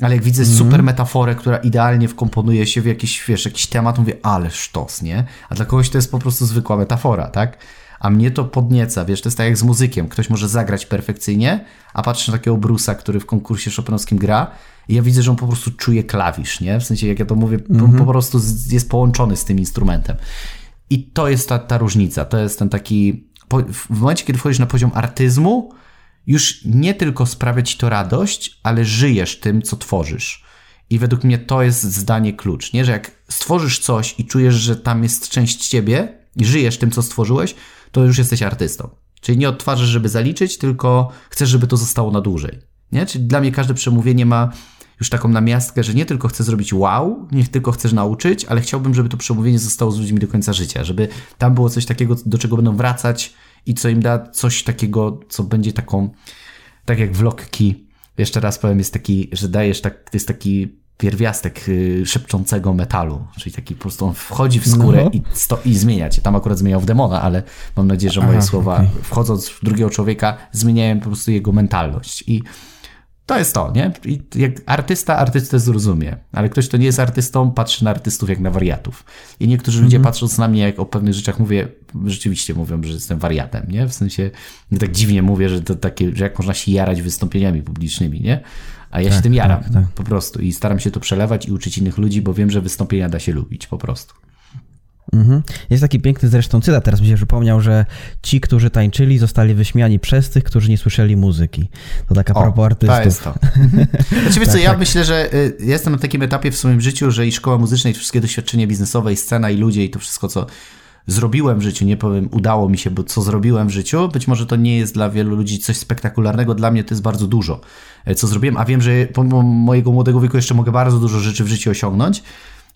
ale jak widzę mm. super metaforę, która idealnie wkomponuje się w jakiś, wiesz, jakiś temat, mówię, ale sztos, nie? A dla kogoś to jest po prostu zwykła metafora, tak? A mnie to podnieca, wiesz, to jest tak jak z muzykiem. Ktoś może zagrać perfekcyjnie, a patrzę na takiego Brusa, który w konkursie chopinowskim gra i ja widzę, że on po prostu czuje klawisz, nie? W sensie, jak ja to mówię, mm -hmm. po, po, prostu jest połączony z tym instrumentem. I to jest ta, ta różnica, to jest ten taki... W momencie, kiedy wchodzisz na poziom artyzmu, już nie tylko sprawia ci to radość, ale żyjesz tym, co tworzysz. I według mnie to jest zdanie klucz, nie? Że jak stworzysz coś i czujesz, że tam jest część ciebie i żyjesz tym, co stworzyłeś, to już jesteś artystą. Czyli nie odtwarzasz, żeby zaliczyć, tylko chcesz, żeby to zostało na dłużej. Nie? Czyli dla mnie każde przemówienie ma już taką namiastkę, że nie tylko chcę zrobić wow, nie tylko chcesz nauczyć, ale chciałbym, żeby to przemówienie zostało z ludźmi do końca życia, żeby tam było coś takiego, do czego będą wracać i co im da coś takiego, co będzie taką, tak jak Key, jeszcze raz powiem, jest taki, że dajesz tak, to jest taki pierwiastek y, szepczącego metalu, czyli taki po prostu on wchodzi w skórę no. i, sto, i zmienia cię. Tam akurat zmieniał w demona, ale mam nadzieję, że moje Aha, słowa okay. wchodząc w drugiego człowieka zmieniają po prostu jego mentalność i to jest to, nie? I jak artysta artystę zrozumie, ale ktoś, kto nie jest artystą, patrzy na artystów jak na wariatów. I niektórzy ludzie mm -hmm. patrząc na mnie, jak o pewnych rzeczach mówię, rzeczywiście mówią, że jestem wariatem, nie? W sensie, tak dziwnie mówię, że to takie, że jak można się jarać wystąpieniami publicznymi, nie? A ja tak, się tym jaram tak, tak. po prostu i staram się to przelewać i uczyć innych ludzi, bo wiem, że wystąpienia da się lubić po prostu. Mhm. Jest taki piękny zresztą cytat, teraz mi się przypomniał, że ci, którzy tańczyli, zostali wyśmiani przez tych, którzy nie słyszeli muzyki. To taka propos artystów. To jest to. (laughs) Znaczy, wiesz tak, co, ja tak. myślę, że y, jestem na takim etapie w swoim życiu, że i szkoła muzyczna, i wszystkie doświadczenie biznesowe, i scena, i ludzie, i to wszystko, co zrobiłem w życiu, nie powiem udało mi się, bo co zrobiłem w życiu, być może to nie jest dla wielu ludzi coś spektakularnego, dla mnie to jest bardzo dużo, e, co zrobiłem, a wiem, że pomimo mojego młodego wieku jeszcze mogę bardzo dużo rzeczy w życiu osiągnąć,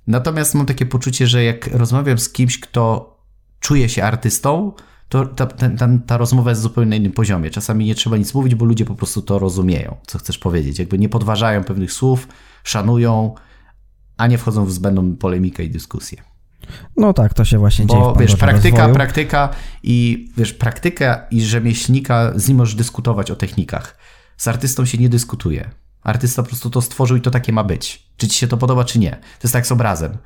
Natomiast mam takie poczucie, że jak rozmawiam z kimś, kto czuje się artystą, to ta, ta, ta, rozmowa jest zupełnie na innym poziomie. Czasami nie trzeba nic mówić, bo ludzie po prostu to rozumieją, co chcesz powiedzieć. Jakby nie podważają pewnych słów, szanują, a nie wchodzą w zbędną polemikę i dyskusję. No tak, to się właśnie Bo, dzieje. Bo wiesz, praktyka, rozwoju. praktyka i wiesz, praktyka i rzemieślnika, z nim możesz dyskutować o technikach. Z artystą się nie dyskutuje. Artysta po prostu to stworzył i to takie ma być. Czy ci się to podoba, czy nie. To jest tak z obrazem.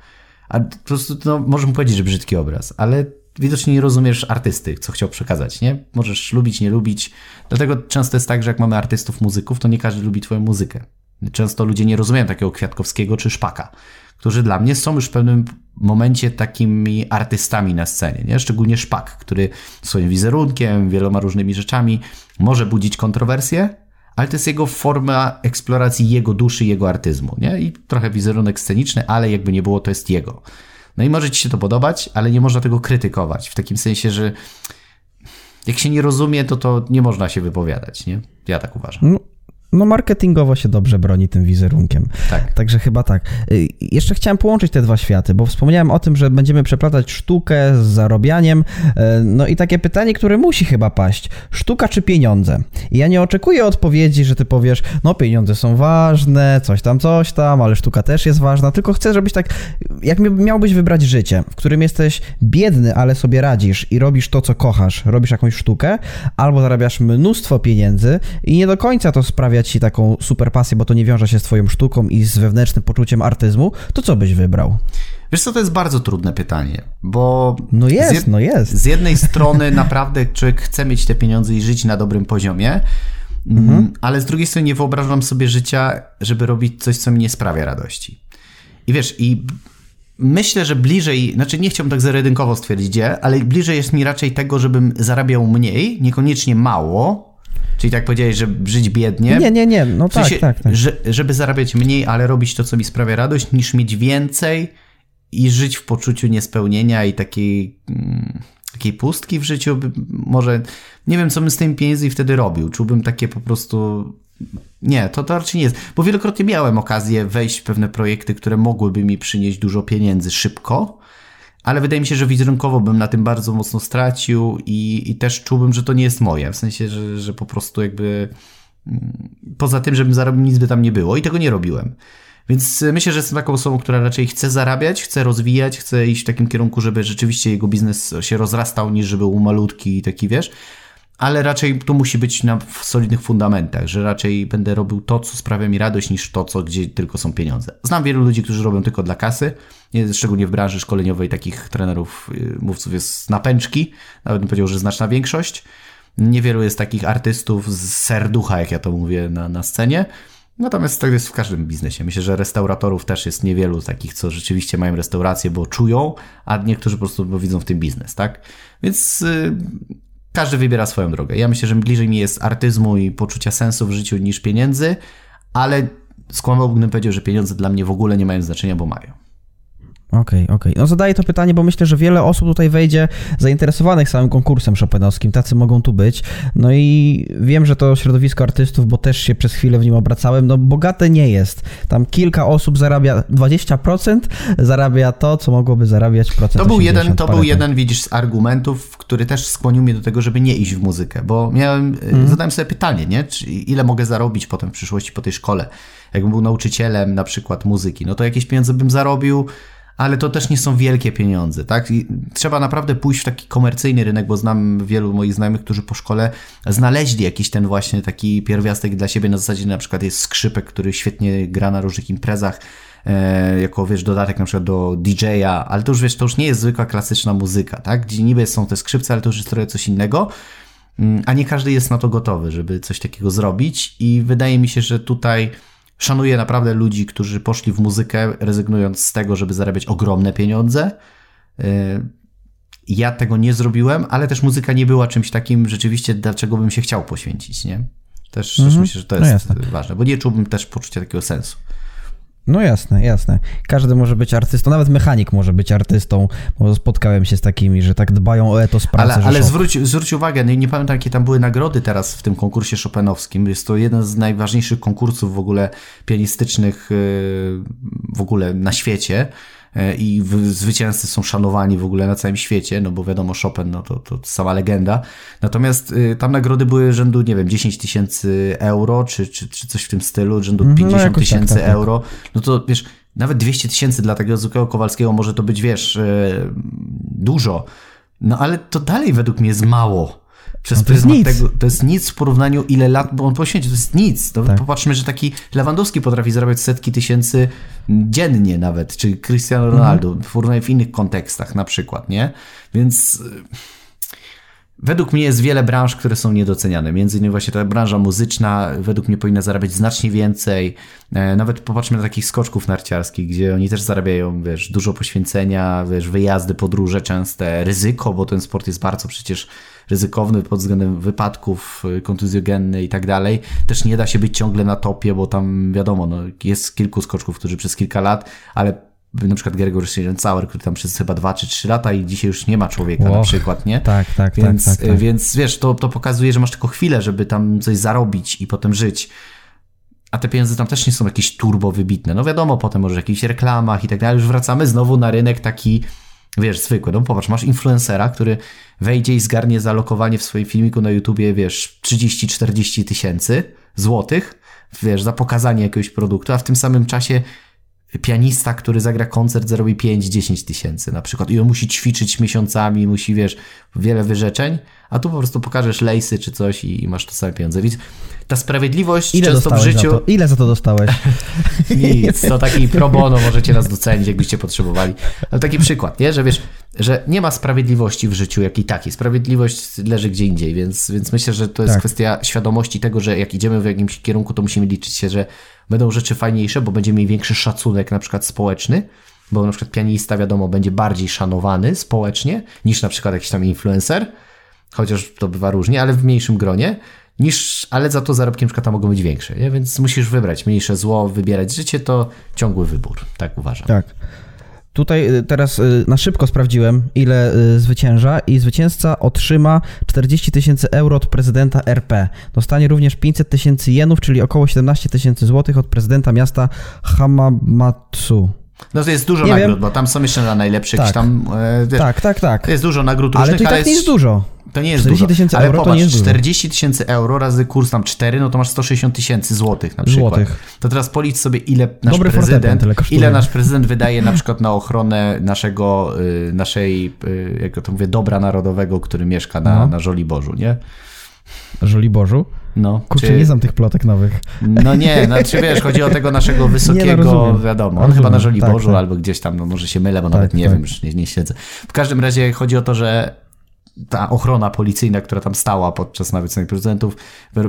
A po prostu, no, możemy powiedzieć, że brzydki obraz, ale widocznie nie rozumiesz artysty, co chciał przekazać, nie? Możesz lubić, nie lubić. Dlatego często jest tak, że jak mamy artystów, muzyków, to nie każdy lubi twoją muzykę. Często ludzie nie rozumieją takiego Kwiatkowskiego czy Szpaka, którzy dla mnie są już w pewnym momencie takimi artystami na scenie, nie? Szczególnie Szpak, który swoim wizerunkiem, wieloma różnymi rzeczami może budzić kontrowersje, ale to jest jego forma eksploracji jego duszy, jego artyzmu, nie? I trochę wizerunek sceniczny, ale jakby nie było, to jest jego. No i może ci się to podobać, ale nie można tego krytykować, w takim sensie, że jak się nie rozumie, to to nie można się wypowiadać, nie? Ja tak uważam. No, no marketingowo się dobrze broni tym wizerunkiem. Tak. Także chyba tak. Y, Jeszcze chciałem połączyć te dwa światy, bo wspomniałem o tym, że będziemy przeplatać sztukę z zarobianiem. Y, No i takie pytanie, które musi chyba paść. Sztuka czy pieniądze? I ja nie oczekuję odpowiedzi, że ty powiesz, no pieniądze są ważne, coś tam, coś tam, ale sztuka też jest ważna, tylko chcę, żebyś tak, jak mi- miałbyś wybrać życie, w którym jesteś biedny, ale sobie radzisz i robisz to, co kochasz, robisz jakąś sztukę, albo zarabiasz mnóstwo pieniędzy i nie do końca to sprawia ci taką super pasję, bo to nie wiąże się z twoją sztuką i z wewnętrznym poczuciem artyzmu, to co byś wybrał? Wiesz co, to jest bardzo trudne pytanie, bo... No jest, jed- no jest. Z jednej (laughs) strony naprawdę człowiek chce mieć te pieniądze i żyć na dobrym poziomie, Mhm. mm, ale z drugiej strony nie wyobrażam sobie życia, żeby robić coś, co mi nie sprawia radości. I wiesz, i myślę, że bliżej, znaczy nie chciałbym tak zero-jedynkowo stwierdzić, gdzie, ale bliżej jest mi raczej tego, żebym zarabiał mniej, niekoniecznie mało, czyli tak powiedziałeś, że żyć biednie. Nie, nie, nie, no W sensie, tak, tak, tak. Że, żeby zarabiać mniej, ale robić to, co mi sprawia radość, niż mieć więcej i żyć w poczuciu niespełnienia i takiej, mm, takiej pustki w życiu. Może nie wiem, co bym z tymi pieniędzmi wtedy robił. Czułbym takie po prostu. Nie, to, to raczej nie jest. Bo wielokrotnie miałem okazję wejść w pewne projekty, które mogłyby mi przynieść dużo pieniędzy szybko. Ale wydaje mi się, że wizerunkowo bym na tym bardzo mocno stracił i, i też czułbym, że to nie jest moje. W sensie, że, że po prostu jakby poza tym, żebym zarobił, nic by tam nie było i tego nie robiłem. Więc myślę, że jestem taką osobą, która raczej chce zarabiać, chce rozwijać, chce iść w takim kierunku, żeby rzeczywiście jego biznes się rozrastał, niż żeby był malutki i taki, wiesz. Ale raczej to musi być na solidnych fundamentach, że raczej będę robił to, co sprawia mi radość, niż to, co, gdzie tylko są pieniądze. Znam wielu ludzi, którzy robią tylko dla kasy, nie- szczególnie w branży szkoleniowej takich trenerów, y, mówców jest na pęczki, nawet bym powiedział, że znaczna większość. Niewielu jest takich artystów z serducha, jak ja to mówię, na, na scenie. Natomiast tak jest w każdym biznesie. Myślę, że restauratorów też jest niewielu takich, co rzeczywiście mają restaurację, bo czują, a niektórzy po prostu bo widzą w tym biznes, tak? Więc y, każdy wybiera swoją drogę. Ja myślę, że bliżej mi jest artyzmu i poczucia sensu w życiu niż pieniędzy, ale skłamałbym, gdybym powiedział, że pieniądze dla mnie w ogóle nie mają znaczenia, bo mają. Okej, okej. No zadaję to pytanie, bo myślę, że wiele osób tutaj wejdzie zainteresowanych samym konkursem Chopinowskim. Tacy mogą tu być. No i wiem, że to środowisko artystów, bo też się przez chwilę w nim obracałem, no bogate nie jest. Tam kilka osób zarabia 20%, zarabia to, co mogłoby zarabiać procent To był 80, jeden, to był jeden, widzisz, z argumentów, który też skłonił mnie do tego, żeby nie iść w muzykę, bo miałem, Mhm. zadałem sobie pytanie, nie? Czy, ile mogę zarobić potem w przyszłości po tej szkole? Jakbym był nauczycielem na przykład muzyki, no to jakieś pieniądze bym zarobił, ale to też nie są wielkie pieniądze, tak? I trzeba naprawdę pójść w taki komercyjny rynek, bo znam wielu moich znajomych, którzy po szkole znaleźli jakiś ten właśnie taki pierwiastek dla siebie, na zasadzie na przykład jest skrzypek, który świetnie gra na różnych imprezach, e, jako wiesz, dodatek na przykład do DJ-a, ale to już wiesz, to już nie jest zwykła klasyczna muzyka, tak? Gdzie niby są te skrzypce, ale to już jest trochę coś innego. Mm, A nie każdy jest na to gotowy, żeby coś takiego zrobić, i wydaje mi się, że tutaj szanuję naprawdę ludzi, którzy poszli w muzykę, rezygnując z tego, żeby zarabiać ogromne pieniądze. Yy, Ja tego nie zrobiłem, ale też muzyka nie była czymś takim rzeczywiście, dlaczego bym się chciał poświęcić, nie? Też, też myślę, że to No jest jasne. ważne, bo nie czułbym też poczucia takiego sensu. No jasne, jasne. Każdy może być artystą, nawet mechanik może być artystą, bo spotkałem się z takimi, że tak dbają o etos pracy. Ale, ale zwróć, zwróć uwagę, no i nie pamiętam jakie tam były nagrody teraz w tym konkursie chopinowskim. Jest to jeden z najważniejszych konkursów w ogóle pianistycznych yy, w ogóle na świecie. Yy, I zwycięzcy są szanowani w ogóle na całym świecie, no bo wiadomo, Chopin no to, to sama legenda. Natomiast yy, tam nagrody były rzędu, nie wiem, 10 tysięcy euro, czy, czy, czy coś w tym stylu, rzędu Mhm, no 50 jakoś tak, tysięcy tak, tak. euro. No to wiesz, nawet 200 tysięcy dla takiego zwykłego Kowalskiego może to być, wiesz, yy, dużo. No ale to dalej według mnie jest mało. Przez No to jest pryzmat nic. tego, to jest nic w porównaniu ile lat, bo on poświęcił, to jest nic. To Tak. Popatrzmy, że taki Lewandowski potrafi zarabiać setki tysięcy dziennie nawet, czy Cristiano Mhm. Ronaldo, w porównaniu w innych kontekstach na przykład, nie? Więc y, według mnie jest wiele branż, które są niedoceniane. Między innymi właśnie ta branża muzyczna według mnie powinna zarabiać znacznie więcej. E, Nawet popatrzmy na takich skoczków narciarskich, gdzie oni też zarabiają, wiesz, dużo poświęcenia, wiesz, wyjazdy, podróże częste, ryzyko, bo ten sport jest bardzo przecież ryzykowny pod względem wypadków, y, kontuzjogenny i tak dalej. Też nie da się być ciągle na topie, bo tam wiadomo, no, jest kilku skoczków, którzy przez kilka lat, ale na przykład Gregor Schliencauer, który tam przez chyba dwa czy trzy lata i dzisiaj już nie ma człowieka na przykład, nie? tak, tak, więc, tak, tak, tak. Więc wiesz, to, to pokazuje, że masz tylko chwilę, żeby tam coś zarobić i potem żyć. A te pieniądze tam też nie są jakieś turbo wybitne. No wiadomo, potem może w jakichś reklamach i tak dalej. Już wracamy znowu na rynek taki, wiesz, zwykły. No popatrz, masz influencera, który wejdzie i zgarnie zalokowanie w swoim filmiku na YouTubie, wiesz, 30-40 tysięcy złotych, wiesz, za pokazanie jakiegoś produktu, a w tym samym czasie pianista, który zagra koncert, zarobi 5-10 tysięcy na przykład i on musi ćwiczyć miesiącami, musi, wiesz, wiele wyrzeczeń, a tu po prostu pokażesz lejsy czy coś i, i masz to same pieniądze. Więc ta sprawiedliwość Ile często w życiu... za? Ile za to dostałeś? (laughs) Nic, to taki pro bono możecie nas docenić, jakbyście potrzebowali. Ale taki przykład, nie? że wiesz, że nie ma sprawiedliwości w życiu jak i takiej. Sprawiedliwość leży gdzie indziej, więc, więc myślę, że to jest Tak. kwestia świadomości tego, że jak idziemy w jakimś kierunku, to musimy liczyć się, że będą rzeczy fajniejsze, bo będziemy mieli większy szacunek na przykład społeczny, bo na przykład pianista, wiadomo, będzie bardziej szanowany społecznie niż na przykład jakiś tam influencer, chociaż to bywa różnie, ale w mniejszym gronie, niż, ale za to zarobki na przykład tam mogą być większe, nie? więc musisz wybrać mniejsze zło, wybierać życie, to ciągły wybór, tak uważam. Tak. Tutaj y, teraz y, na szybko sprawdziłem, ile y, zwycięża i zwycięzca otrzyma 40 tysięcy euro od prezydenta RP. Dostanie również 500 tysięcy jenów, czyli około 17 tysięcy złotych od prezydenta miasta Hamamatsu. No to jest dużo Nie nagród, wiem. bo tam są jeszcze na najlepszych Tak. tam, e, Tak, tak, tak. jest dużo nagród Ale różnych, to i tak nie jest dużo. To nie jest 40 dużo. ale euro to popatrz, nie jest dużo. 40 tysięcy euro razy kurs tam 4, no to masz 160 tysięcy złotych na przykład. Złotych. To teraz policz sobie, ile nasz Dobry prezydent, ile nasz prezydent wydaje na przykład na ochronę naszego, y, naszej, y, jak to mówię, dobra narodowego, który mieszka na, No. na Żoliborzu, nie? Żoliborzu. No, Kurczę, czy- nie znam tych plotek nowych. No nie, znaczy wiesz, chodzi o tego naszego (laughs) wysokiego, rozumiem. wiadomo, on Rozumiem, chyba na tak, Żoliborzu tak. albo gdzieś tam, no może się mylę, bo Tak, nawet nie tak. wiem, już nie, nie siedzę. W każdym razie chodzi o to, że ta ochrona policyjna, która tam stała podczas nawet prezydentów,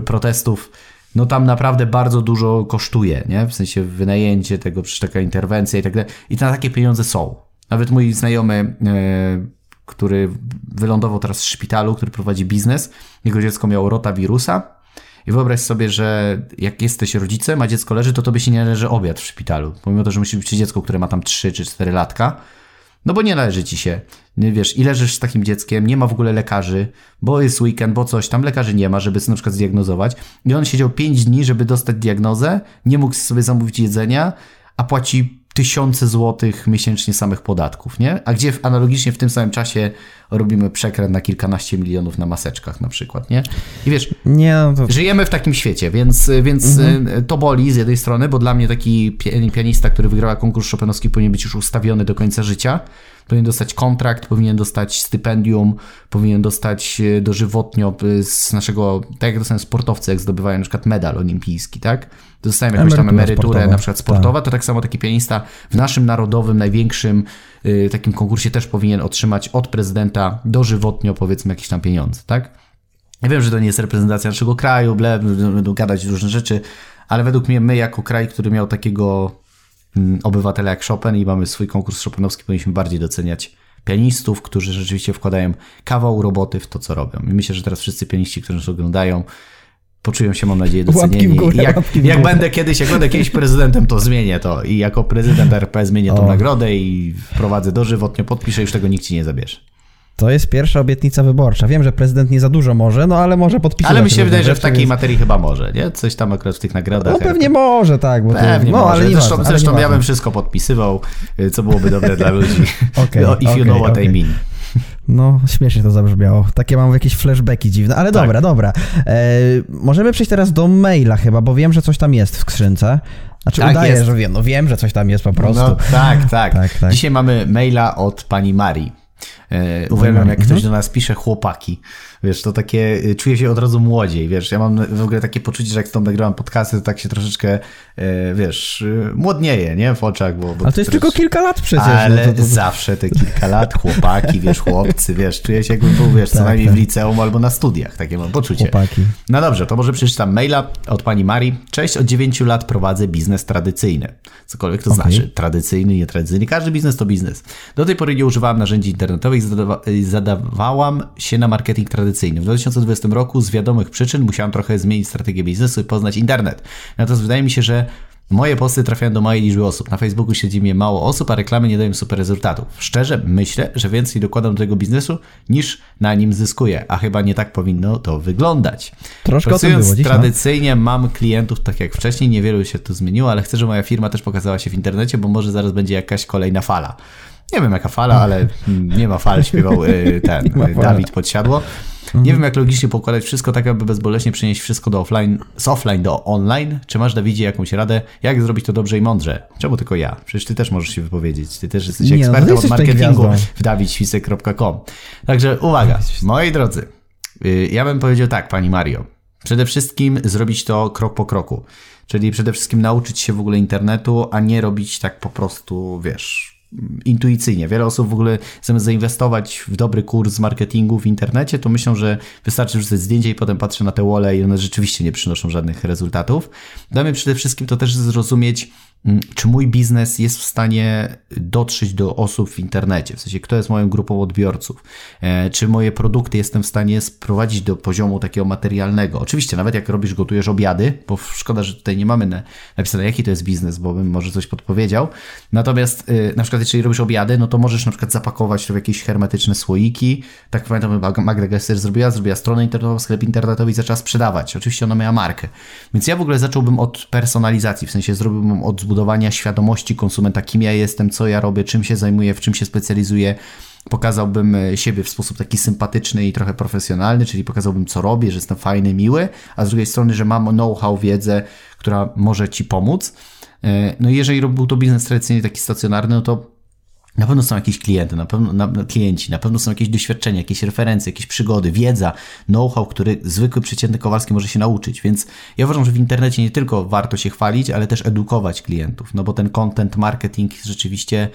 protestów, no tam naprawdę bardzo dużo kosztuje, nie? W sensie wynajęcie tego, przecież taka interwencja i tak dalej. I na takie pieniądze są. Nawet mój znajomy, e, który wylądował teraz w szpitalu, który prowadzi biznes, jego dziecko miało rotawirusa i wyobraź sobie, że jak jesteś rodzicem, a dziecko leży, to tobie się nie należy obiad w szpitalu. Pomimo to, że musi być przy dziecku, które ma tam 3 czy 4 latka, no bo nie należy ci się. Wiesz, i leżysz z takim dzieckiem, nie ma w ogóle lekarzy, bo jest weekend, bo coś, tam lekarzy nie ma, żeby na przykład zdiagnozować. I on siedział 5 dni, żeby dostać diagnozę, nie mógł sobie zamówić jedzenia, a płaci tysiące złotych miesięcznie samych podatków, nie? A gdzie analogicznie w tym samym czasie robimy przekręt na kilkanaście milionów na maseczkach na przykład, nie? I wiesz, Nie, no to... Żyjemy w takim świecie, więc, więc y, to boli z jednej strony, bo dla mnie taki pi- pianista, który wygrała konkurs Chopinowski powinien być już ustawiony do końca życia. Powinien dostać kontrakt, powinien dostać stypendium, powinien dostać y, dożywotnio y, z naszego, tak jak dostają sportowcy, jak zdobywają na przykład medal olimpijski, tak? Dostają jakąś tam emeryturę, sportowa. na przykład sportowa, to tak samo taki pianista w naszym narodowym, największym y, takim konkursie też powinien otrzymać od prezydenta dożywotnio powiedzmy jakieś tam pieniądze, tak? Ja wiem, że to nie jest reprezentacja naszego kraju, ble, będą gadać różne rzeczy, ale według mnie my jako kraj, który miał takiego mm, obywatela jak Chopin i mamy swój konkurs Chopinowski, powinniśmy bardziej doceniać pianistów, którzy rzeczywiście wkładają kawał roboty w to, co robią. I myślę, że teraz wszyscy pianiści, którzy nas oglądają, poczują się, mam nadzieję, docenieni. górę, jak, jak będę kiedyś, jak będę kiedyś prezydentem, to zmienię to. I jako prezydent RP zmienię tą O. nagrodę i wprowadzę dożywotnio, podpiszę, już tego nikt ci nie zabierze. To jest pierwsza obietnica wyborcza. Wiem, że prezydent nie za dużo może, no ale może podpisać. Ale mi się wydaje, że w takiej więc- materii chyba może, nie? Coś tam akurat w tych nagrodach. No pewnie może, tak. Bo to, Pewnie no, może. ale zresztą ważne, zresztą ale nie ja bym ważne. wszystko podpisywał, y, co byłoby dobre dla ludzi. (laughs) Okej, no, if you okej, know what okej. I mean. No, śmiesznie to zabrzmiało. Takie mam jakieś flashbacki dziwne, ale Tak. dobra, dobra. E, możemy przejść teraz do maila chyba, bo wiem, że coś tam jest w skrzynce. Znaczy Tak, udaję, jest. że wiem, no wiem, że coś tam jest po prostu. No, tak, tak, Tak, tak. Dzisiaj mamy maila od pani Marii. E, uwielbiam, jak ktoś do nas pisze chłopaki. Wiesz, to takie, y, czuję się od razu młodziej, wiesz, ja mam w ogóle takie poczucie, że jak z tą nagrywam podcasty, to tak się troszeczkę, e, wiesz, y, młodnieje, nie, w oczach, bo... bo Ale to jest tylko kilka lat przecież. Ale no to, to... zawsze te kilka lat, chłopaki, wiesz, chłopcy, wiesz, czuję się jakbym był, wiesz, co Tak, najmniej tak. w liceum albo na studiach, takie mam poczucie. Chłopaki. No dobrze, to może przeczytam maila od pani Marii. Cześć, od 9 lat prowadzę biznes tradycyjny. Cokolwiek to Okej. znaczy. Tradycyjny, nietradycyjny. Każdy biznes to biznes. Do tej pory nie używałam narzędzi internetowych, zadawa zadawałam się na marketing tradycyjny. W 2020 roku z wiadomych przyczyn musiałam trochę zmienić strategię biznesu i poznać internet. Natomiast wydaje mi się, że Moje posty trafiają do małej liczby osób. Na Facebooku siedzi mnie mało osób, a reklamy nie dają super rezultatów. Szczerze myślę, że więcej dokładam do tego biznesu niż na nim zyskuję, a chyba nie tak powinno to wyglądać. Troszkę Pracując było no. tradycyjnie mam klientów tak jak wcześniej, niewielu się to zmieniło, ale chcę, żeby moja firma też pokazała się w internecie, bo może zaraz będzie jakaś kolejna fala. Nie wiem jaka fala, ale (laughs) nie ma fal, śpiewał y, ten ma. Dawid Podsiadło. Nie wiem, jak logicznie pokładać wszystko tak, aby bezboleśnie przenieść wszystko do offline, z offline do online. Czy masz, Dawidzie, jakąś radę, jak zrobić to dobrze i mądrze? Czemu tylko ja? Przecież ty też możesz się wypowiedzieć. Ty też jesteś Nie, no, ekspertem od jesteś tutaj marketingu w dawidświsek.com. Także uwaga, moi drodzy. y, Ja bym powiedział tak, pani Mario. Przede wszystkim zrobić to krok po kroku. Czyli przede wszystkim nauczyć się w ogóle internetu, a nie robić tak po prostu, wiesz, intuicyjnie. Wiele osób w ogóle zamiast zainwestować w dobry kurs marketingu w internecie, to myślą, że wystarczy wrzucać zdjęcie i potem patrzę na te wole i one rzeczywiście nie przynoszą żadnych rezultatów. Dla mnie przede wszystkim to też zrozumieć, czy mój biznes jest w stanie dotrzeć do osób w internecie, w sensie kto jest moją grupą odbiorców, e, czy moje produkty jestem w stanie sprowadzić do poziomu takiego materialnego. Oczywiście, nawet jak robisz, gotujesz obiady, bo szkoda, że tutaj nie mamy na- napisane, jaki to jest biznes, bo bym może coś podpowiedział. Natomiast y, na przykład, jeżeli robisz obiady, no to możesz na przykład zapakować to w jakieś hermetyczne słoiki. Tak pamiętam, Mag- Magda Gessler zrobiła, zrobiła stronę internetową, sklep internetowy i zaczęła sprzedawać. Oczywiście ona miała markę. Więc ja w ogóle zacząłbym od personalizacji, w sensie zrobiłbym od zbudowania świadomości konsumenta, kim ja jestem, co ja robię, czym się zajmuję, w czym się specjalizuję. Pokazałbym e, siebie w sposób taki sympatyczny i trochę profesjonalny, czyli pokazałbym, co robię, że jestem fajny, miły, a z drugiej strony, że mam know-how, wiedzę, która może ci pomóc. E, No i jeżeli był to biznes tradycyjnie taki stacjonarny, no to na pewno są jakieś klienty, na pewno na, klienci, na pewno są jakieś doświadczenia, jakieś referencje, jakieś przygody, wiedza, know-how, który zwykły przeciętny Kowalski może się nauczyć. Więc ja uważam, że w internecie nie tylko warto się chwalić, ale też edukować klientów, no bo ten content marketing rzeczywiście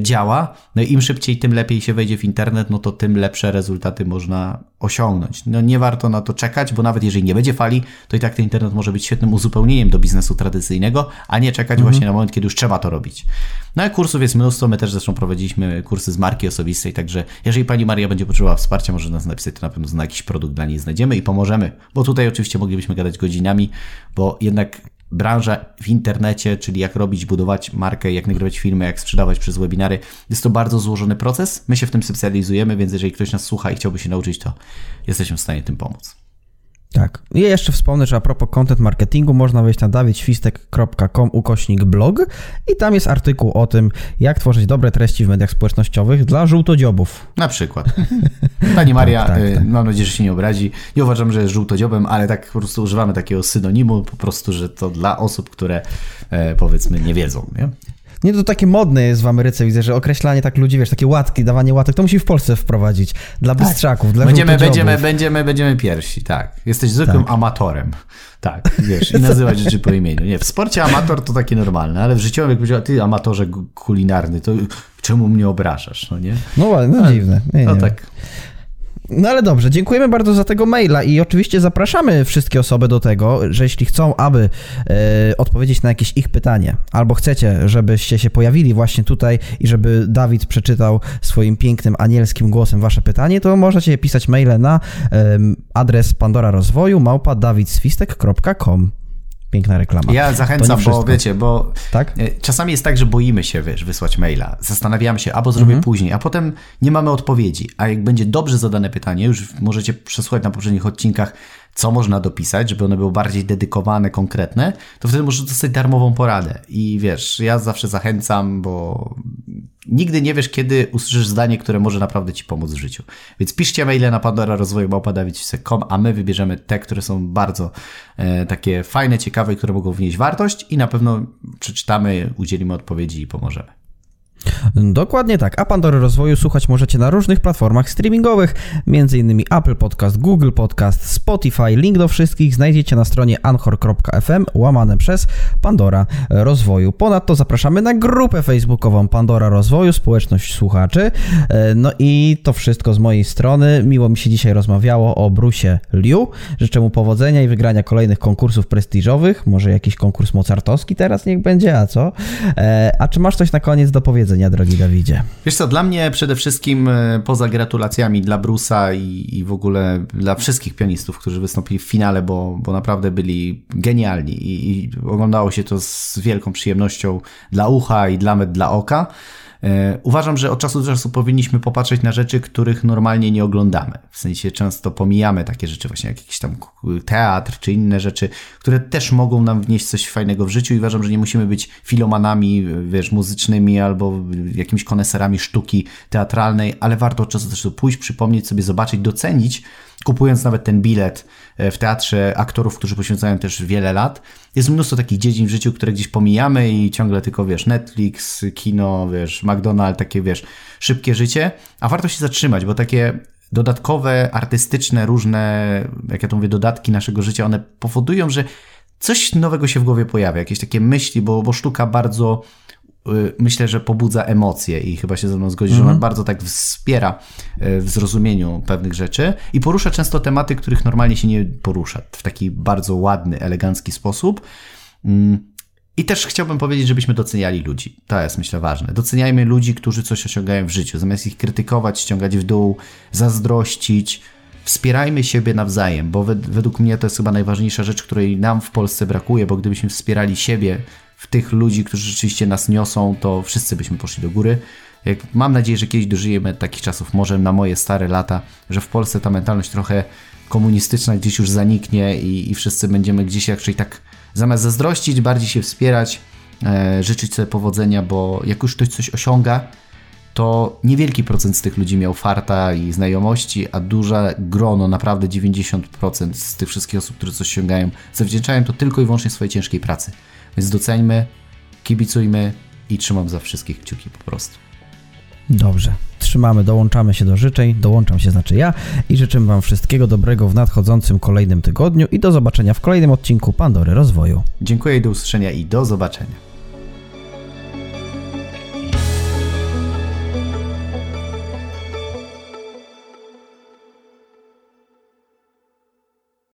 działa. No im szybciej, tym lepiej się wejdzie w internet, no to tym lepsze rezultaty można osiągnąć. No nie warto na to czekać, bo nawet jeżeli nie będzie fali, to i tak ten internet może być świetnym uzupełnieniem do biznesu tradycyjnego, a nie czekać właśnie na moment, kiedy już trzeba to robić. No a kursów jest mnóstwo, my też zresztą prowadziliśmy kursy z marki osobistej, także jeżeli pani Maria będzie potrzebowała wsparcia, może nas napisać, to na pewno na jakiś produkt dla niej znajdziemy i pomożemy, bo tutaj oczywiście moglibyśmy gadać godzinami, bo jednak branża w internecie, czyli jak robić, budować markę, jak nagrywać filmy, jak sprzedawać przez webinary, jest to bardzo złożony proces. My się w tym specjalizujemy, więc jeżeli ktoś nas słucha i chciałby się nauczyć, to jesteśmy w stanie tym pomóc. Tak. I jeszcze wspomnę, że a propos content marketingu, można wejść na dawidświstek.com ukośnik blog i tam jest artykuł o tym, jak tworzyć dobre treści w mediach społecznościowych dla żółtodziobów. Na przykład. (laughs) Pani Maria, Tak, tak, y, tak. mam nadzieję, że się nie obrazi. Nie uważam, że jest żółtodziobem, ale tak po prostu używamy takiego synonimu, po prostu, że to dla osób, które e, powiedzmy nie wiedzą. Nie? Nie, to takie modne jest w Ameryce, widzę, że określanie tak ludzi, wiesz, takie łatki, dawanie łatek, to musi w Polsce wprowadzić. Dla bystrzaków, dla Będziemy, będziemy, będziemy, będziemy pierwsi, tak. Jesteś zwykłym amatorem. Tak, wiesz, i nazywać rzeczy po imieniu. Nie, w sporcie amator to takie normalne, ale w życiu, jak powiedziała, ty amatorze kulinarny, to czemu mnie obrażasz, no nie? No ładnie, no dziwne. Nie, No nie. tak. No ale dobrze, dziękujemy bardzo za tego maila i oczywiście zapraszamy wszystkie osoby do tego, że jeśli chcą, aby e, odpowiedzieć na jakieś ich pytanie, albo chcecie, żebyście się pojawili właśnie tutaj i żeby Dawid przeczytał swoim pięknym, anielskim głosem wasze pytanie, to możecie pisać maile na em, adres Pandora Rozwoju małpa dawidswistek.com. Piękna reklama. Ja zachęcam, bo wiecie, bo Tak? e, czasami jest tak, że boimy się, wiesz, wysłać maila. Zastanawiamy się, albo zrobię Mhm. później, a potem nie mamy odpowiedzi. A jak będzie dobrze zadane pytanie, już możecie przesłuchać na poprzednich odcinkach, co można dopisać, żeby one były bardziej dedykowane, konkretne, to wtedy możesz dostać darmową poradę. I wiesz, ja zawsze zachęcam, bo nigdy nie wiesz, kiedy usłyszysz zdanie, które może naprawdę ci pomóc w życiu. Więc piszcie maile na Pandora a my wybierzemy te, które są bardzo e, takie fajne, ciekawe, które mogą wnieść wartość i na pewno przeczytamy, udzielimy odpowiedzi i pomożemy. Dokładnie tak, a Pandory Rozwoju słuchać możecie na różnych platformach streamingowych, m.in. Apple Podcast, Google Podcast, Spotify. Link do wszystkich znajdziecie na stronie anchor.fm łamane przez Pandora Rozwoju. Ponadto zapraszamy na grupę facebookową Pandora Rozwoju, społeczność słuchaczy. E, no i to wszystko z mojej strony. Miło mi się dzisiaj rozmawiało o Brusie Liu. Życzę mu powodzenia i wygrania kolejnych konkursów prestiżowych. Może jakiś konkurs mozartowski teraz niech będzie, a co? E, a czy masz coś na koniec do powiedzenia? Powiedzenia, drogi Dawidzie? Wiesz co, dla mnie przede wszystkim e, poza gratulacjami dla Brusa i, i w ogóle dla wszystkich pianistów, którzy wystąpili w finale, bo, bo naprawdę byli genialni i, i oglądało się to z wielką przyjemnością dla ucha i dla, dla oka. E, uważam, że od czasu do czasu powinniśmy popatrzeć na rzeczy, których normalnie nie oglądamy. W sensie często pomijamy takie rzeczy, właśnie jak jakiś tam teatr czy inne rzeczy, które też mogą nam wnieść coś fajnego w życiu i uważam, że nie musimy być filomanami, wiesz, muzycznymi albo jakimiś koneserami sztuki teatralnej, ale warto od czasu do czasu pójść, przypomnieć sobie, zobaczyć, docenić kupując nawet ten bilet w teatrze aktorów, którzy poświęcają też wiele lat. Jest mnóstwo takich dziedzin w życiu, które gdzieś pomijamy i ciągle tylko, wiesz, Netflix, kino, wiesz, McDonald's, takie, wiesz, szybkie życie, a warto się zatrzymać, bo takie dodatkowe, artystyczne, różne, jak ja to mówię, dodatki naszego życia, one powodują, że coś nowego się w głowie pojawia, jakieś takie myśli, bo, bo sztuka bardzo myślę, że pobudza emocje i chyba się ze mną zgodzi, mm -hmm. że ona mhm. bardzo tak wspiera y, w zrozumieniu pewnych rzeczy i porusza często tematy, których normalnie się nie porusza w taki bardzo ładny, elegancki sposób. Mm. I też chciałbym powiedzieć, żebyśmy doceniali ludzi. To jest, myślę, ważne. Doceniajmy ludzi, którzy coś osiągają w życiu. Zamiast ich krytykować, ściągać w dół, zazdrościć, wspierajmy siebie nawzajem, bo według mnie to jest chyba najważniejsza rzecz, której nam w Polsce brakuje, bo gdybyśmy wspierali siebie w tych ludzi, którzy rzeczywiście nas niosą, to wszyscy byśmy poszli do góry. Mam nadzieję, że kiedyś dożyjemy takich czasów, może na moje stare lata, że w Polsce ta mentalność trochę komunistyczna gdzieś już zaniknie i, i wszyscy będziemy gdzieś raczej tak zamiast zazdrościć, bardziej się wspierać, e, życzyć sobie powodzenia, bo jak już ktoś coś osiąga, to niewielki procent z tych ludzi miał farta i znajomości, a duże grono, naprawdę 90% z tych wszystkich osób, które coś osiągają, zawdzięczają to tylko i wyłącznie swojej ciężkiej pracy. Więc doceńmy, kibicujmy i trzymam za wszystkich kciuki po prostu. Dobrze. Trzymamy, dołączamy się do życzeń, dołączam się znaczy ja i życzę Wam wszystkiego dobrego w nadchodzącym kolejnym tygodniu i do zobaczenia w kolejnym odcinku Pandory Rozwoju. Dziękuję i do usłyszenia i do zobaczenia.